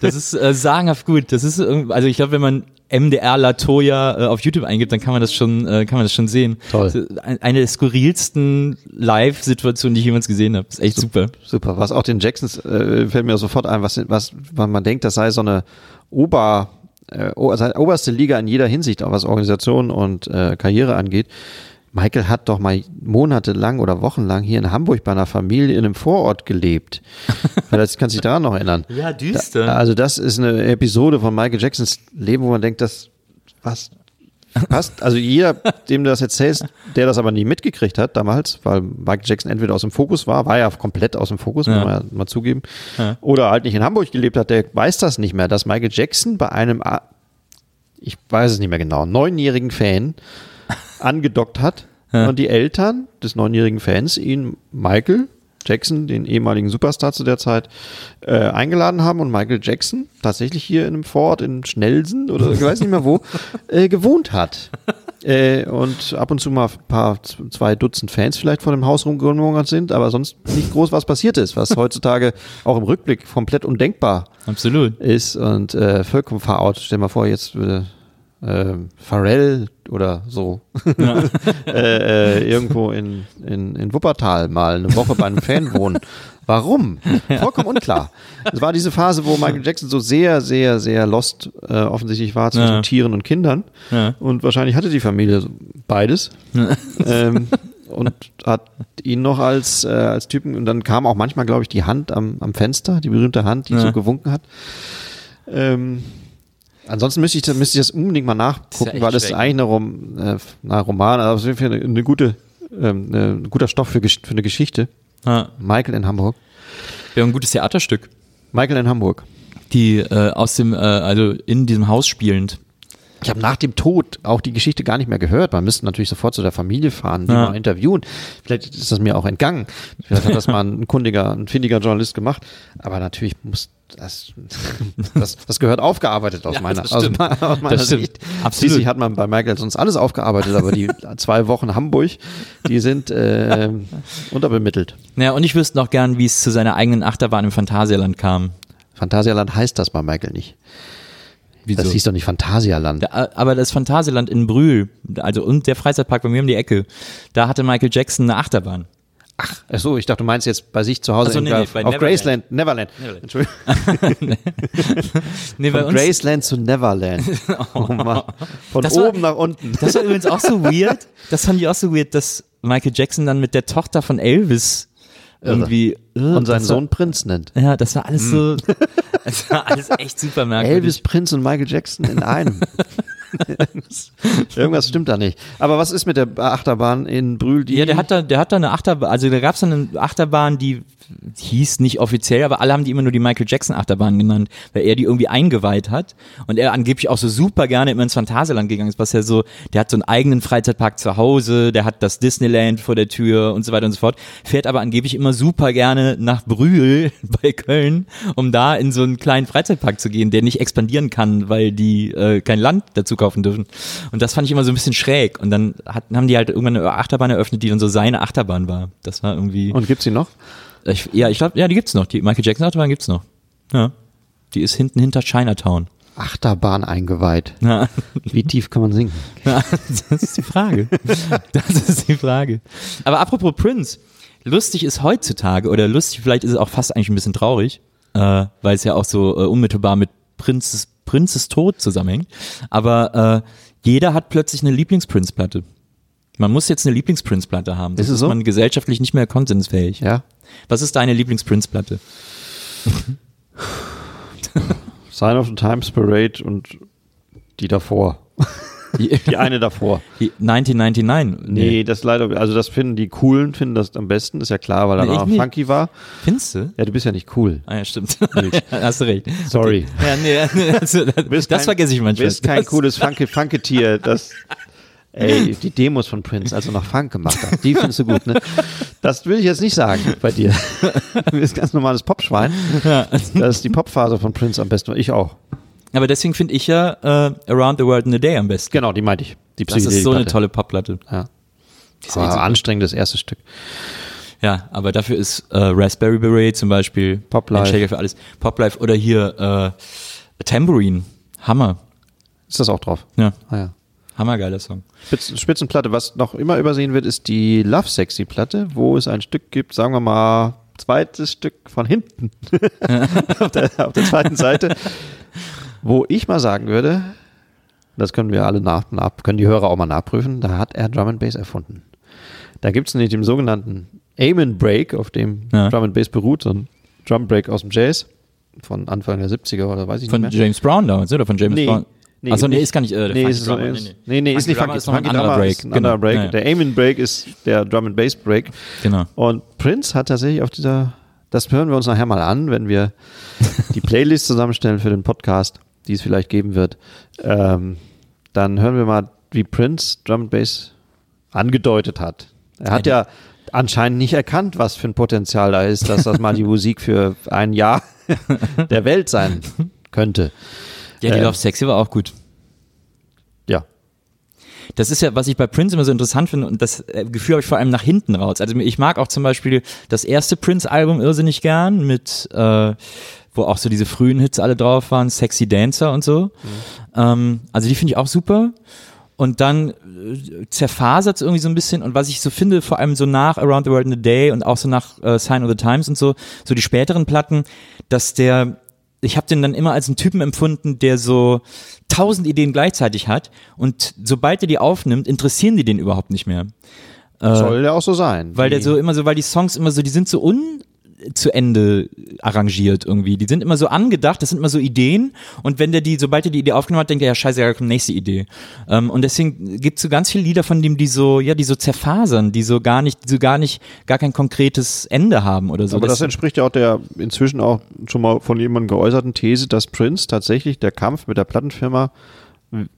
Das ist äh, sagenhaft gut. Das ist irgendwie- also ich glaube, wenn man MDR Latoya äh, auf YouTube eingibt, dann kann man das schon, äh, kann man das schon sehen. Toll. Eine der skurrilsten Live-Situationen, die ich jemals gesehen habe. Ist echt super. Super. Was auch den Jacksons äh, fällt mir sofort ein, was, was, was man denkt, das sei so eine Ober, äh, o- sei oberste Liga in jeder Hinsicht, auch was Organisation und äh, Karriere angeht. Michael hat doch mal monatelang oder wochenlang hier in Hamburg bei einer Familie in einem Vorort gelebt. Vielleicht kannst du dich daran noch erinnern. Ja, düster. Da, also das ist eine Episode von Michael Jacksons Leben, wo man denkt, das was passt. Also jeder, dem du das erzählst, der das aber nie mitgekriegt hat damals, weil Michael Jackson entweder aus dem Fokus war, war ja komplett aus dem Fokus, muss Ja. man ja mal zugeben, Ja. oder halt nicht in Hamburg gelebt hat, der weiß das nicht mehr, dass Michael Jackson bei einem, ich weiß es nicht mehr genau, neunjährigen Fan angedockt hat und die Eltern des neunjährigen Fans ihn Michael Jackson, den ehemaligen Superstar zu der Zeit, äh, eingeladen haben und Michael Jackson tatsächlich hier in einem Vorort in Schnellsen oder ich weiß nicht mehr wo äh, gewohnt hat. Äh, und ab und zu mal ein paar, zwei Dutzend Fans vielleicht vor dem Haus rumgelungert sind, aber sonst nicht groß was passiert ist, was heutzutage auch im Rückblick komplett undenkbar Absolut. ist und äh, vollkommen far out. Stell dir mal vor, jetzt würde äh, Pharrell oder so äh, äh, irgendwo in, in, in Wuppertal mal eine Woche bei einem Fan wohnen. Warum? Vollkommen unklar. Es war diese Phase, wo Michael Jackson so sehr, sehr, sehr lost äh, offensichtlich war zwischen Ja. Tieren und Kindern. Ja. Und wahrscheinlich hatte die Familie beides. ähm, und hat ihn noch als, äh, als Typen, und dann kam auch manchmal, glaube ich, die Hand am, am Fenster, die berühmte Hand, die Ja. so gewunken hat. Ähm, ansonsten müsste ich, das- müsste ich das unbedingt mal nachgucken, weil das ist eigentlich eine, Rom, äh, na, Roman, aber auf jeden Fall eine, eine gute, ähm, eine, ein guter Stoff für, für eine Geschichte. Ja. Michael in Hamburg. Wäre ein gutes Theaterstück. Michael in Hamburg. Die äh, aus dem, äh, also in diesem Haus spielend. Ich habe nach dem Tod auch die Geschichte gar nicht mehr gehört. Man müsste natürlich sofort zu der Familie fahren, die Ja. mal interviewen. Vielleicht ist das mir auch entgangen. Vielleicht hat das mal ein kundiger, ein findiger Journalist gemacht. Aber natürlich muss das, das, das gehört aufgearbeitet aus Ja, meiner, aus, aus meiner. Sicht. Absolut. Schließlich hat man bei Michael sonst alles aufgearbeitet, aber die zwei Wochen Hamburg, die sind äh, unterbemittelt. Naja, und ich wüsste noch gern, wie es zu seiner eigenen Achterbahn im Phantasialand kam. Phantasialand heißt das bei Michael nicht. Wieso? Das hieß doch nicht Phantasialand. Da, aber das Phantasialand in Brühl, also und der Freizeitpark bei mir um die Ecke, da hatte Michael Jackson eine Achterbahn. Ach so, ich dachte, du meinst jetzt bei sich zu Hause so, nee, nee, auf Neverland. Graceland, Neverland. Neverland. Entschuldigung. Nee, Von Graceland zu Neverland. Oh Mann. Von Das war- oben nach unten. das war übrigens auch so weird, das fand ich auch so weird, dass Michael Jackson dann mit der Tochter von Elvis irgendwie Und seinen war- Sohn Prinz nennt. Ja, das war alles so, das war alles echt super merkwürdig. Elvis, Prinz und Michael Jackson in einem. Irgendwas stimmt da nicht. Aber was ist mit der Achterbahn in Brühl? Die Ja, der hat da, der hat da eine Achterbahn, also da gab es eine Achterbahn, die hieß nicht offiziell, aber alle haben die immer nur die Michael Jackson Achterbahn genannt, weil er die irgendwie eingeweiht hat und er angeblich auch so super gerne immer ins Phantasialand gegangen ist, was ja so, der hat so einen eigenen Freizeitpark zu Hause, der hat das Disneyland vor der Tür und so weiter und so fort, fährt aber angeblich immer super gerne nach Brühl bei Köln, um da in so einen kleinen Freizeitpark zu gehen, der nicht expandieren kann, weil die äh, kein Land dazu kaufen dürfen. Und das fand ich immer so ein bisschen schräg. Und dann hatten, haben die halt irgendwann eine Achterbahn eröffnet, die dann so seine Achterbahn war. Das war irgendwie. Und gibt's sie noch? Ich, ja, ich glaube, ja, die gibt's noch. Die Michael Jackson Achterbahn gibt's noch. Ja. Die ist hinten hinter Chinatown. Achterbahn eingeweiht. Ja, Wie tief kann man sinken? ja, das ist die Frage. Das ist die Frage. Aber apropos Prince, lustig ist heutzutage, oder lustig, vielleicht ist es auch fast eigentlich ein bisschen traurig, äh, weil es ja auch so äh, unmittelbar mit Prinzes, Prinzes Tod zusammenhängt. Aber äh, jeder hat plötzlich eine Lieblings-Prince-Platte. Man muss jetzt eine Lieblings-Prince-Platte haben. Ist es Sonst so? man gesellschaftlich nicht mehr konsensfähig. Ja. Was ist deine Lieblings-Prince-Platte? Sign of the Times Parade und die davor. Die, Die eine davor. die 1999. Nee, das leider, also das finden die Coolen, finden das am besten, ist ja klar, weil er Nee, auch funky war. Findest du? Ja, du bist ja nicht cool. Ah ja, stimmt. Hast du recht. Sorry. Ja, nee, nee, also, das, kein- vergesse ich Du manchmal. bist kein Das- cooles funky Funketier, das Ey, die Demos von Prince, also nach Funk gemacht hat, die findest du gut, ne? Das will ich jetzt nicht sagen bei dir. Du bist ganz normales Popschwein. Das ist die Popphase von Prince am besten. Ich auch. Aber deswegen finde ich ja äh, Around the World in a Day am besten. Genau, die meinte ich. Die Das ist so eine tolle Popplatte. Ja. Aber super. anstrengendes erstes Stück. Ja, aber dafür ist äh, Raspberry Beret zum Beispiel, Poplife. Shaker für alles, Poplife oder hier äh, Tambourine, Hammer, Ist das auch drauf? ja, Ah, ja. Hammergeiler Song. Spitz, Spitzenplatte, was noch immer übersehen wird, ist die Love Sexy Platte, wo es ein Stück gibt, sagen wir mal, zweites Stück von hinten. auf, der, auf der zweiten Seite. Wo ich mal sagen würde, das können wir alle nach, nach, können die Hörer auch mal nachprüfen, da hat er Drum and Bass erfunden. Da gibt es nämlich den sogenannten Amen Break, auf dem Ja. Drum and Bass beruht, so ein Drum Break aus dem Jazz von Anfang der 70er oder weiß ich Von nicht mehr. James Brown damals, oder? Von James Nee, Brown. Nee, Achso, nee, ist gar nicht. Äh, Nee, Funky ist, so, Drummer, ist, nee, nee, ist nicht Funky, ist noch ein Funky anderer Break. ein anderer genau. Break. Ja, ja. Der Amen Break ist der Drum and Bass Break. Genau. Und Prince hat tatsächlich auf dieser, das hören wir uns nachher mal an, wenn wir die Playlist zusammenstellen für den Podcast, die es vielleicht geben wird. Ähm, dann hören wir mal, wie Prince Drum and Bass angedeutet hat. Er hat ja anscheinend nicht erkannt, was für ein Potenzial da ist, dass das mal die Musik für ein Jahr der Welt sein könnte. Ja, die Äh, Love Sexy war auch gut. Ja. Das ist ja, was ich bei Prince immer so interessant finde und das äh, Gefühl habe ich vor allem nach hinten raus. Also ich mag auch zum Beispiel das erste Prince-Album irrsinnig gern mit, äh, wo auch so diese frühen Hits alle drauf waren, Sexy Dancer und so. Ähm, also die finde ich auch super. Und dann äh, zerfasert es irgendwie so ein bisschen. Und was ich so finde, vor allem so nach Around the World in a Day und auch so nach äh, Sign of the Times und so, so die späteren Platten, dass der, ich habe den dann immer als einen Typen empfunden, der so tausend Ideen gleichzeitig hat. Und sobald er die aufnimmt, interessieren die den überhaupt nicht mehr. Soll ja auch so sein. Weil der so immer so, weil die Songs immer so, die sind so un zu Ende arrangiert irgendwie. Die sind immer so angedacht, das sind immer so Ideen und wenn der die, sobald er die Idee aufgenommen hat, denkt er, ja scheiße, ja, kommt nächste Idee. Ähm, und deswegen gibt es so ganz viele Lieder von dem, die so, ja, die so zerfasern, die so gar nicht, die so gar nicht, gar kein konkretes Ende haben oder so. Aber das entspricht ja auch der inzwischen auch schon mal von jemandem geäußerten These, dass Prince tatsächlich der Kampf mit der Plattenfirma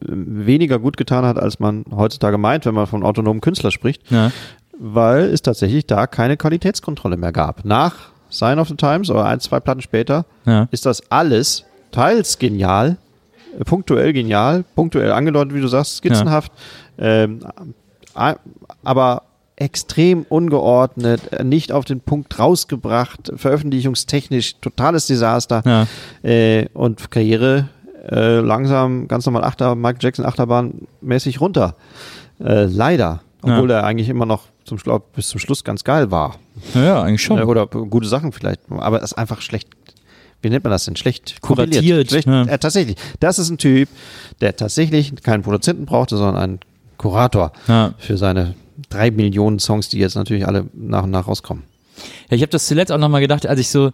weniger gut getan hat, als man heutzutage meint, wenn man von autonomen Künstler spricht, ja. weil es tatsächlich da keine Qualitätskontrolle mehr gab. Nach Sign of the Times oder ein, zwei Platten später Ja. ist das alles teils genial, äh, punktuell genial, punktuell angedeutet, wie du sagst, skizzenhaft, ähm, a- aber extrem ungeordnet, äh, nicht auf den Punkt rausgebracht, veröffentlichungstechnisch totales Desaster Ja. äh, und Karriere äh, langsam ganz normal Achter, Michael Jackson Achterbahn mäßig runter. Äh, leider, obwohl er eigentlich immer noch zum Schlu bis zum Schluss ganz geil war. ja, ja, eigentlich schon. Oder gute Sachen vielleicht, aber es ist einfach schlecht. Wie nennt man das denn? Schlecht Kuratiert. Schlecht, ja. äh, tatsächlich. Das ist ein Typ, der tatsächlich keinen Produzenten brauchte, sondern einen Kurator Ja. für seine drei Millionen Songs, die jetzt natürlich alle nach und nach rauskommen. Ja, ich habe das zuletzt auch nochmal gedacht, als ich so, äh,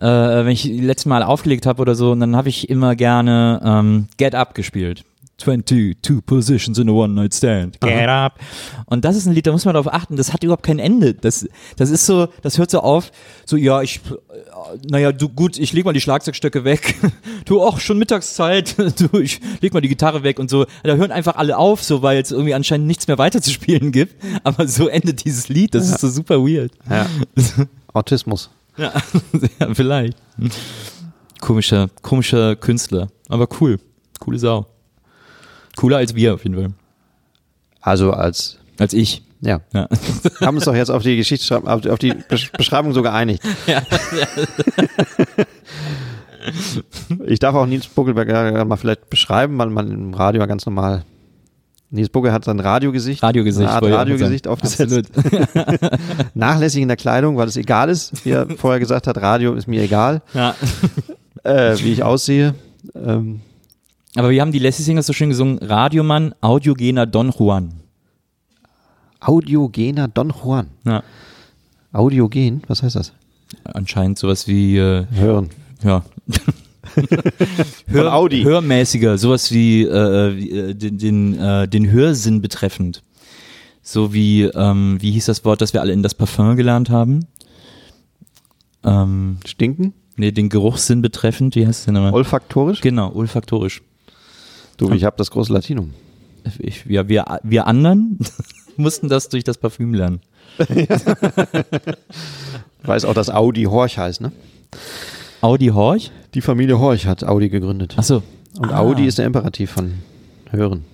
wenn ich letztes Mal aufgelegt habe oder so, und dann habe ich immer gerne ähm, Get Up gespielt. 22 Positions in a One-Night Stand. Get Up. Und das ist ein Lied, da muss man darauf achten, das hat überhaupt kein Ende. Das, das ist so, das hört so auf, so, ja, ich, äh, naja, du, gut, ich leg mal die Schlagzeugstöcke weg. Du, auch schon Mittagszeit. Du, ich leg mal die Gitarre weg und so. Da hören einfach alle auf, so, weil es irgendwie anscheinend nichts mehr weiterzuspielen gibt. Aber so endet dieses Lied, das ist so super weird. Ja. Autismus. Ja, ja, vielleicht. Komischer, komischer Künstler. Aber cool. Coole Sau. Cooler als wir auf jeden Fall. Also als, Als ich. ja, Ja. haben uns doch jetzt auf die Geschichte, auf die Besch- Beschreibung so geeinigt. Ich darf auch Nils Buckelberger mal vielleicht beschreiben, weil man im Radio ja ganz normal. Nils Buckel hat sein Radiogesicht, Radiogesicht. eine Art Radiogesicht aufgesetzt. Nachlässig in der Kleidung, weil es egal ist. Wie er vorher gesagt hat, Radio ist mir egal, Ja. äh, wie ich aussehe. Ähm, Aber wir haben die Lassie Singers so schön gesungen. Radiomann, Audiogener Don Juan. Audiogener Don Juan. Ja. Audiogen, was heißt das? Anscheinend sowas wie, äh, Hören. ja. Von Audi. Hörmäßiger, sowas wie, äh, wie äh, den, den, äh, den Hörsinn betreffend. So wie, ähm, wie hieß das Wort, das wir alle in das Parfum gelernt haben? Ähm, Stinken? nee, den Geruchssinn betreffend, wie heißt es denn nochmal? Olfaktorisch? Genau, olfaktorisch. Du, ich habe das große Latinum. Ich, ja, wir, wir anderen mussten das durch das Parfüm lernen. Ich weiß auch, dass Audi Horch heißt, ne? Audi Horch? Die Familie Horch hat Audi gegründet. Achso. Und Ah. Audi ist der Imperativ von Hören.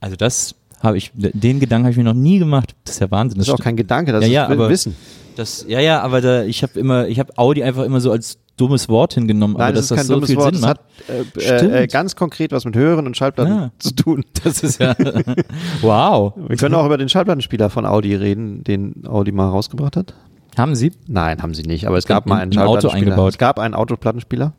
Also das habe ich, den Gedanken habe ich mir noch nie gemacht. Das ist ja Wahnsinn. Das ist auch kein Gedanke, das Ja, ja, ist aber- Wissen. Das, ja, ja, aber da, ich habe immer, ich habe Audi einfach immer so als dummes Wort hingenommen, aber Nein, das dass ist das kein so dummes viel Wort. Sinn Das macht. hat äh, äh, äh, ganz konkret was mit Hören und Schallplatten Ja. zu tun. Das ist ja, wow. Wir können auch über den Schallplattenspieler von Audi reden, den Audi mal rausgebracht hat. Haben Sie? Nein, haben sie nicht, aber es gab In- mal einen im Auto Schallplattenspieler. eingebaut. Es gab einen Autoplattenspieler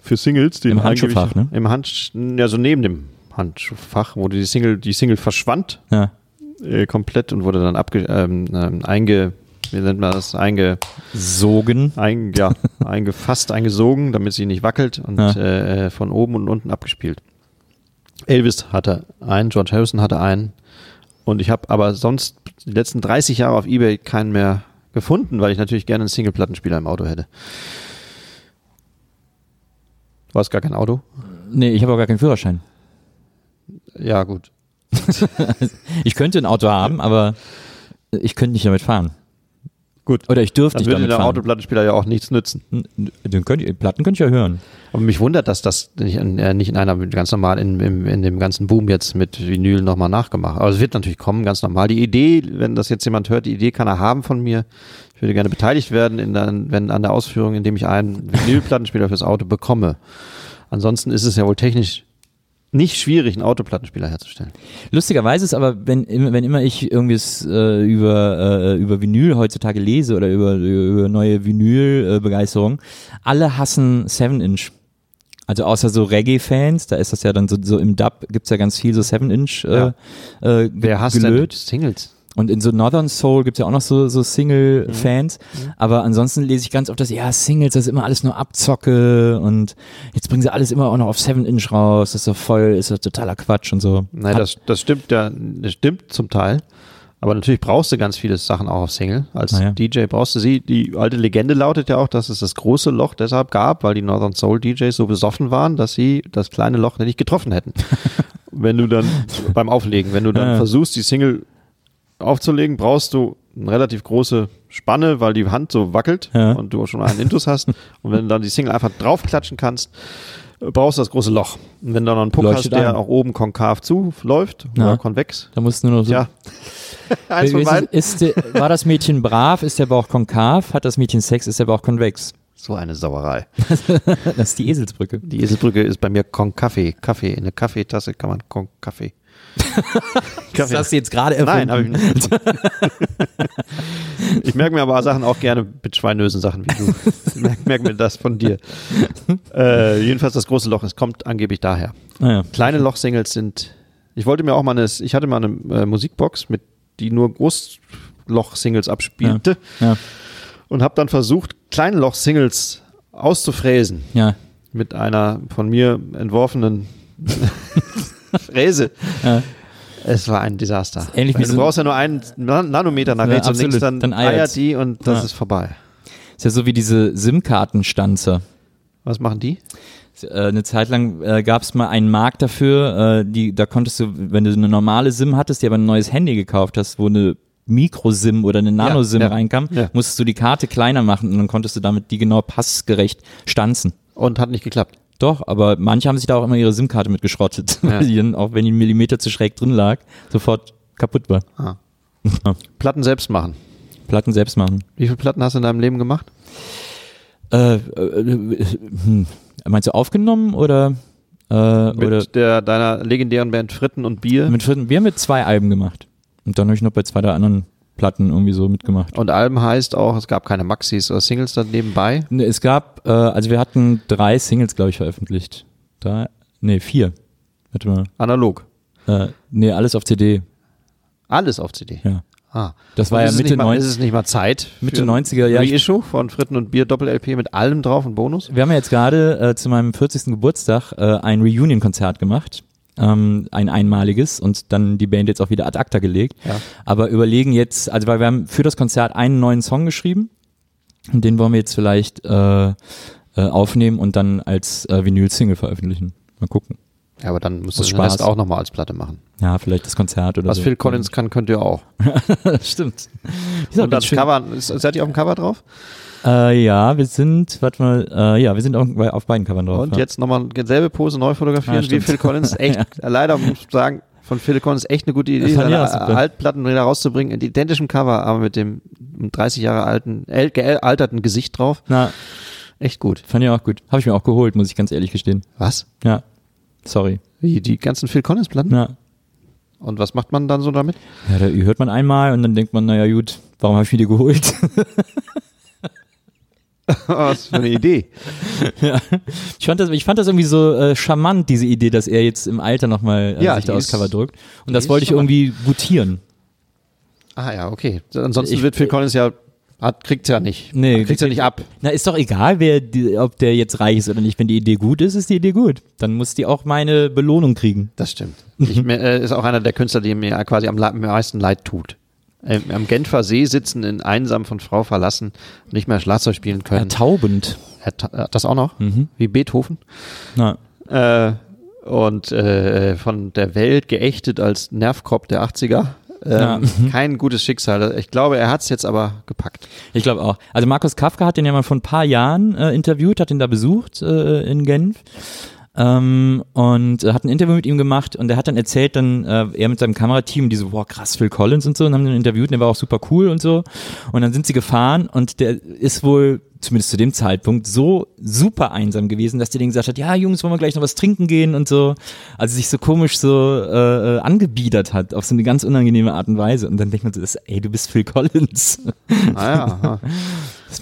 für Singles, den Im Handschuhfach, ne? Im Hand, ja, so neben dem Handschuhfach, wo die Single, die Single verschwand Ja. äh, komplett und wurde dann abge, ähm, ähm, einge, wie nennt man das, einge, Sogen. ein, ja, eingefasst, eingesogen, damit sie nicht wackelt und Ja. äh, von oben und unten abgespielt. Elvis hatte einen, George Harrison hatte einen und ich habe aber sonst die letzten 30 Jahre auf Ebay keinen mehr gefunden, weil ich natürlich gerne einen Single-Plattenspieler im Auto hätte. Du hast gar kein Auto? Nee, ich habe auch gar keinen Führerschein. Ja, gut. Ich könnte ein Auto haben, aber ich könnte nicht damit fahren. Gut. Oder ich dürfte Dann nicht würde damit der fahren. Autoplattenspieler ja auch nichts nützen. Den könnt ihr, Platten könnt ihr ja hören. Aber mich wundert, dass das nicht in, äh, nicht in einer ganz normal in, in, in dem ganzen Boom jetzt mit Vinyl nochmal nachgemacht. Aber es wird natürlich kommen, ganz normal. Die Idee, wenn das jetzt jemand hört, die Idee kann er haben von mir. Ich würde gerne beteiligt werden in der, wenn, an der Ausführung, indem ich einen Vinylplattenspieler fürs Auto bekomme. Ansonsten ist es ja wohl technisch nicht schwierig, einen Autoplattenspieler herzustellen. Lustigerweise ist aber, wenn, immer- wenn immer ich irgendwas äh, über, äh, über Vinyl heutzutage lese oder über, über neue Vinyl-Begeisterung, alle hassen 7-Inch. Also außer so Reggae-Fans, da ist das ja dann so, so im Dub gibt's ja ganz viel so 7-Inch äh, Ja. äh, Wer hasst denn gelöt. Singles? Und in so Northern Soul gibt's ja auch noch so, so Single-Fans. Aber ansonsten lese ich ganz oft, dass ja, Singles, das ist immer alles nur Abzocke und jetzt bringen sie alles immer auch noch auf 7-Inch raus, das ist doch voll, ist doch totaler Quatsch und so. Nein, das, das stimmt ja, das stimmt zum Teil. Aber natürlich brauchst du ganz viele Sachen auch auf Single. Als ja. DJ brauchst du sie. Die alte Legende lautet ja auch, dass es das große Loch deshalb gab, weil die Northern Soul DJs so besoffen waren, dass sie das kleine Loch nicht getroffen hätten. wenn du dann beim Auflegen, wenn du dann Ja. versuchst, die Single aufzulegen, brauchst du eine relativ große Spanne, weil die Hand so wackelt Ja. und du schon einen Intus hast. Und wenn du dann die Single einfach draufklatschen kannst, brauchst du das große Loch. Und wenn du dann einen Puck Leuchtet hast, der ein. auch oben konkav zuläuft Ja. oder konvex, Da musst du nur noch so. ja. Eins von ist, beiden. ist, der- war das Mädchen brav? Ist der Bauch konkav? Hat das Mädchen Sex? Ist der Bauch konvex? So eine Sauerei. Das ist die Eselsbrücke. Die Eselbrücke ist bei mir Konkaffee. Kaffee. In eine Kaffeetasse kann man Konkaffee. Das hast du jetzt gerade erfunden. Nein, habe ich nicht. ich merke mir aber Sachen auch gerne mit schweinösen Sachen wie du. Ich merke merk mir das von dir. Äh, jedenfalls das große Loch, es kommt angeblich daher. Naja. Kleine Loch-Singles sind. Ich wollte mir auch mal eine. Ich hatte mal eine äh, Musikbox, mit die nur Großloch-Singles abspielte Ja. und habe dann versucht, kleine Loch-Singles auszufräsen Ja. mit einer von mir entworfenen Fräse. Ja. Es war ein Desaster. ähnlich wie du so- brauchst ja nur einen Nan- Nanometer nach Ja, rechts und links, dann, Dann eiert die und das Ja. ist vorbei. Ist ja so wie diese SIM-Kartenstanzer. Was machen die? Äh, eine Zeit lang äh, gab es mal einen Markt dafür, äh, die, da konntest du, wenn du eine normale SIM hattest, die aber ein neues Handy gekauft hast, wo eine Mikro-SIM oder eine Nano-SIM ja, reinkam, ja. musstest du die Karte kleiner machen und dann konntest du damit die genau passgerecht stanzen. Und hat nicht geklappt. Doch, aber manche haben sich da auch immer ihre SIM-Karte mitgeschrottet, Ja. weil die dann, auch wenn die einen Millimeter zu schräg drin lag, sofort kaputt war. Ah. Platten selbst machen. Platten selbst machen. Wie viele Platten hast du in deinem Leben gemacht? Äh, äh, hm. Meinst du aufgenommen oder, äh, Mit oder der, deiner legendären Band Fritten und Bier. mit Fritten? Wir haben mit zwei Alben gemacht. Und dann habe ich noch bei zwei der anderen Platten irgendwie so mitgemacht. und Alben heißt auch, es gab keine Maxis oder Singles da nebenbei. Ne, Es gab, äh, also wir hatten drei Singles, glaube ich, veröffentlicht. Drei, nee, vier. Warte mal. Analog. Äh, nee, alles auf CD. Alles auf CD. Ja. Ah. Das war Und ja ist Mitte nicht mal, 90. Ist es nicht mal Zeit? Mitte für 90er, ja, ich- Reissue von Fritten und Bier Doppel-LP mit allem drauf und Bonus? Wir haben ja jetzt gerade äh, zu meinem 40. Geburtstag äh, ein Reunion-Konzert gemacht. Ähm, ein einmaliges und dann die Band jetzt auch wieder ad acta gelegt. Ja. Aber überlegen jetzt, also weil wir haben für das Konzert einen neuen Song geschrieben und den wollen wir jetzt vielleicht äh, äh, aufnehmen und dann als äh, Vinyl-Single veröffentlichen. Mal gucken. Ja, aber dann musst Aus du Spaß. Auch nochmal als Platte machen. Ja, vielleicht das Konzert oder Was so. Phil Collins kann, könnt ihr auch. Stimmt. Und das. Cover, seid ihr auf dem Cover drauf? Äh, ja, wir sind, warte mal, äh, ja, wir sind auch bei- auf beiden Covern drauf. Und ja. jetzt nochmal selbe Pose neu fotografieren Ja, wie. Phil Collins. Echt, leider muss ich sagen, von Phil Collins echt eine gute Idee, seine. Altplatten wieder rauszubringen, in identischem Cover, aber mit dem 30 Jahre alten, äl- gealterten Gesicht drauf. Na, Echt gut. fand ich auch gut. Habe ich mir auch geholt, muss ich ganz ehrlich gestehen. Was? Ja, sorry. Wie, die ganzen Phil Collins Platten? Ja. Und was macht man dann so damit? Ja, da hört man einmal und dann denkt man, naja gut, warum habe ich mir die geholt? Was für eine Idee. Ich fand das, ich fand das irgendwie so äh, charmant, diese Idee, dass er jetzt im Alter nochmal äh, Ja, sich da aufs Cover drückt. Und das wollte ich irgendwie gutieren. Ah ja, okay. Ansonsten Ich- wird Phil Collins ja, hat, kriegt's ja nicht. Nee, kriegt's ja nicht ab. Na, ist doch egal, wer die, ob der jetzt reich ist oder nicht. Wenn die Idee gut ist, ist die Idee gut. Dann muss die auch meine Belohnung kriegen. Das stimmt. Ich, mir, äh, ist auch einer der Künstler, die mir quasi am, am meisten leid tut. Ähm, am Genfer See sitzen, in einsam von Frau verlassen, nicht mehr Schlagzeug spielen können. Ertaubend. Er äh, das auch noch? Mhm. Wie Beethoven. Na, Äh, und äh, von der Welt geächtet als Nervkopf der 80er. Ähm, Ja. Kein gutes Schicksal. Ich glaube, er hat es jetzt aber gepackt. ich glaube auch. Also Markus Kafka hat den ja mal vor ein paar Jahren äh, interviewt, hat ihn da besucht äh, in Genf. Ähm, und äh, hat ein Interview mit ihm gemacht und er hat dann erzählt, dann äh, er mit seinem Kamerateam, die so, boah, krass, Phil Collins und so, und haben den interviewt und der war auch super cool und so. Und dann sind sie gefahren und der ist wohl, zumindest zu dem Zeitpunkt, so super einsam gewesen, dass der denen gesagt hat, ja, Jungs, wollen wir gleich noch was trinken gehen und so. Also sich so komisch so äh, äh, angebiedert hat, auf so eine ganz unangenehme Art und Weise. Und dann denkt man so, ey, du bist Phil Collins. Naja, ja.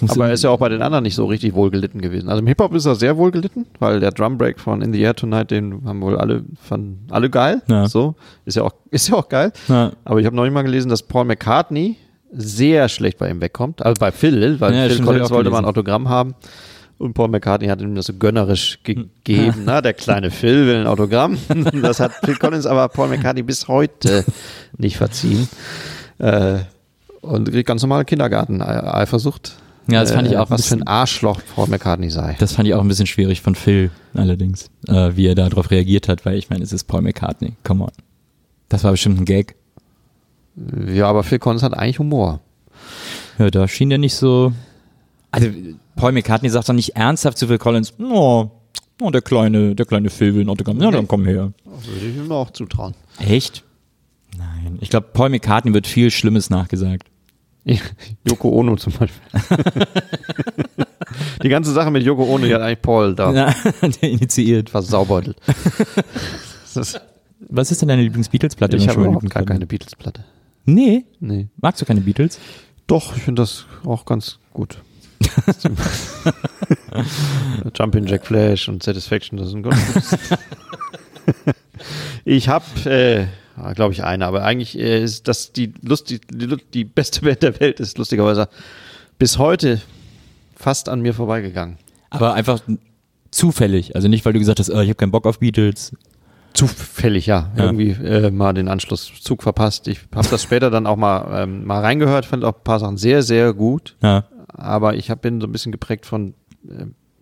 Aber er ist ja auch bei den anderen nicht so richtig wohlgelitten gewesen. Also im Hip-Hop ist er sehr wohlgelitten, weil der Drumbreak von In the Air Tonight, den haben wohl alle, fanden alle geil. Ja. So, ist ja auch, ist ja auch geil. Ja. Aber ich habe noch nicht mal gelesen, dass Paul McCartney sehr schlecht bei ihm wegkommt. Also bei Phil, weil Ja, Phil Collins wollte mal ein. Autogramm haben. Und Paul McCartney hat ihm das so gönnerisch Hm. gegeben. Na, der kleine Phil will ein Autogramm. Das hat Phil Collins aber Paul McCartney bis heute nicht verziehen. Äh, und kriegt ganz normale Kindergarten-Eifersucht. Ja, das fand ich auch ein Was für ein Arschloch Paul McCartney sei. Das fand ich auch ein bisschen schwierig von Phil allerdings, äh, wie er darauf reagiert hat, weil ich meine, es ist Paul McCartney. Come on. Das war bestimmt ein Gag. Ja, aber Phil Collins hat eigentlich Humor. Ja, da schien der nicht so. Also Paul McCartney sagt doch nicht ernsthaft zu Phil Collins, oh, oh der kleine, der kleine Phil will Autogramm. Ja, dann komm her. Würde ich ihm auch zutrauen. Echt? Nein. Ich glaube, Paul McCartney wird viel Schlimmes nachgesagt. Yoko Ono zum Beispiel. Die ganze Sache mit Yoko Ono, die hat eigentlich Paul da Ja, der initiiert. versaubeutelt. Was ist denn deine Lieblings-Beatles-Platte? ich habe überhaupt gar keine Beatles-Platte. Nee. Nee. Magst du keine Beatles? Doch, ich finde das auch ganz gut. Jumpin' Jack Flash und Satisfaction, das sind ganz gut. Ich habe, äh, glaube ich, eine, aber eigentlich äh, ist das die, lustig, die, die beste Band der Welt ist lustigerweise bis heute fast an mir vorbeigegangen. Aber einfach zufällig. Also nicht, weil du gesagt hast, oh, ich habe keinen Bock auf Beatles. Zufällig, ja. Ja. Irgendwie äh, mal den Anschlusszug verpasst. Ich habe das später dann auch mal, ähm, mal reingehört, fand auch ein paar Sachen sehr, sehr gut. Ja. Aber ich hab, bin so ein bisschen geprägt von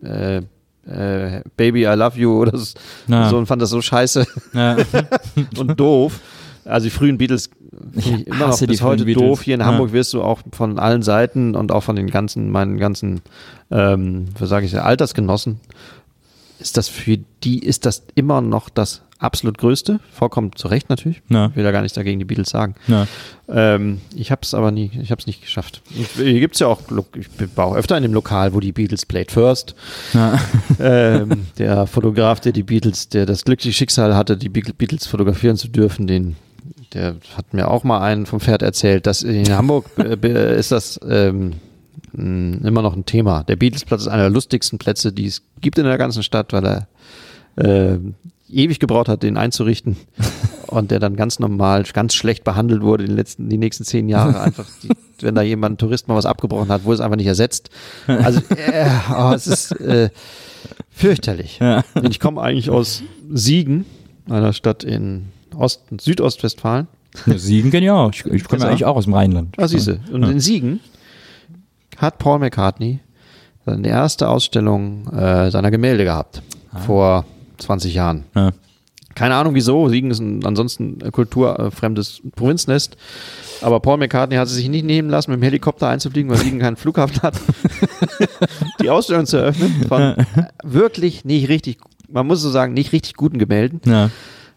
äh, äh, Baby, I love you oder so, Ja. und fand das so scheiße ja. und doof. Also die frühen Beatles finde ich immer noch bis heute Beatles. doof. Hier in Ja. Hamburg wirst du auch von allen Seiten und auch von den ganzen, meinen ganzen, ähm, was sage ich, Altersgenossen, ist das für die, ist das immer noch das absolut Größte. Vollkommen zu Recht natürlich. Ja. Ich will ja gar nichts dagegen die Beatles sagen. Ja. Ähm, ich habe es aber nie, ich habe es nicht geschafft. Hier gibt's ja auch, ich war auch öfter in dem Lokal, wo die Beatles played first. Ja. ähm, der Fotograf, der die Beatles, der das glückliche Schicksal hatte, die Be- Beatles fotografieren zu dürfen, den, der hat mir auch mal einen vom Pferd erzählt, dass in Hamburg äh, ist das ähm, mh, immer noch ein Thema. Der Beatlesplatz ist einer der lustigsten Plätze, die es gibt in der ganzen Stadt, weil er äh, ewig gebraucht hat, den einzurichten und der dann ganz normal, ganz schlecht behandelt wurde die letzten, die nächsten zehn Jahre einfach, die, wenn da jemand ein Tourist mal was abgebrochen hat, wurde es einfach nicht ersetzt. Also äh, oh, es ist äh, fürchterlich. Ja. Ich komme eigentlich aus Siegen, einer Stadt in Ost- Südostwestfalen. Ja, Siegen kenne ich. Ich, komme ja eigentlich auch aus dem Rheinland. Ah, siehste. Und Ja. in Siegen hat Paul McCartney seine erste Ausstellung äh, seiner Gemälde gehabt. Vor 20 Jahren. Ja. Keine Ahnung wieso. Siegen ist ein ansonsten kulturfremdes Provinznest. Aber Paul McCartney hat es sich nicht nehmen lassen, mit dem Helikopter einzufliegen, weil Siegen keinen Flughafen hat. die Ausstellung zu eröffnen von wirklich nicht richtig, man muss so sagen, nicht richtig guten Gemälden. Ja.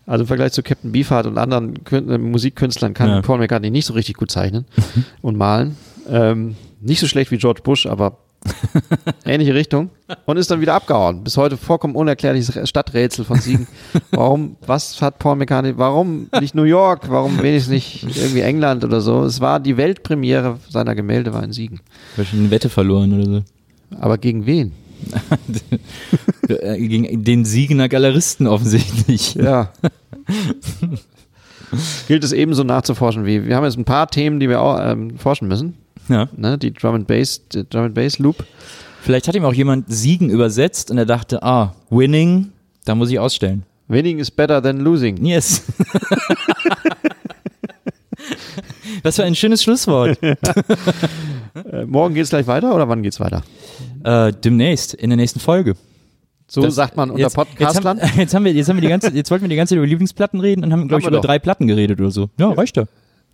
Also im Vergleich zu Captain Beefheart und anderen Kün äh, Musikkünstlern kann Ja. Paul McCartney nicht so richtig gut zeichnen und malen. Ähm, nicht so schlecht wie George Bush, aber ähnliche Richtung. Und ist dann wieder abgehauen. Bis heute vollkommen unerklärliches Stadträtsel von Siegen. Warum, was hat Paul McCartney, warum nicht New York, warum wenigstens nicht irgendwie England oder so? Es war die Weltpremiere seiner Gemälde war in Siegen. Wahrscheinlich eine Wette verloren oder so. Aber gegen wen? Gegen den Siegener Galeristen offensichtlich. Ja. Gilt es ebenso nachzuforschen wie. Wir haben jetzt ein paar Themen, die wir auch ähm, forschen müssen. Ja. Ne? Die Drum and Bass, die Drum and Bass Loop. Vielleicht hat ihm auch jemand Siegen übersetzt und er dachte, ah, winning, da muss ich ausstellen. Winning is better than losing. Yes. Was für ein schönes Schlusswort. Äh, morgen geht's gleich weiter oder wann geht's weiter? Äh, demnächst, in der nächsten Folge. So Das- sagt man unter jetzt, jetzt, Podcastlern. haben, jetzt haben wir, jetzt haben wir die ganze, jetzt wollten wir die ganze Zeit über Lieblingsplatten reden und haben, glaube ich, über doch. drei Platten geredet oder so. Ja, reicht ja.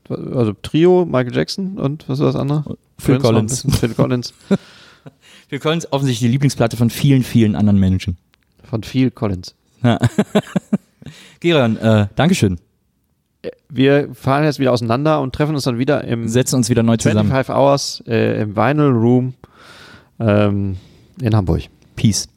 Also Trio, Michael Jackson und was war das andere? Phil Collins. bisschen. Phil Collins. Phil Collins offensichtlich die Lieblingsplatte von vielen, vielen anderen Menschen. Von Phil Collins. Geran, äh, Dankeschön. Wir fahren jetzt wieder auseinander und treffen uns dann wieder im Setzen uns wieder neu zusammen. 25 Hours äh, im Vinyl Room ähm, in Hamburg. Peace.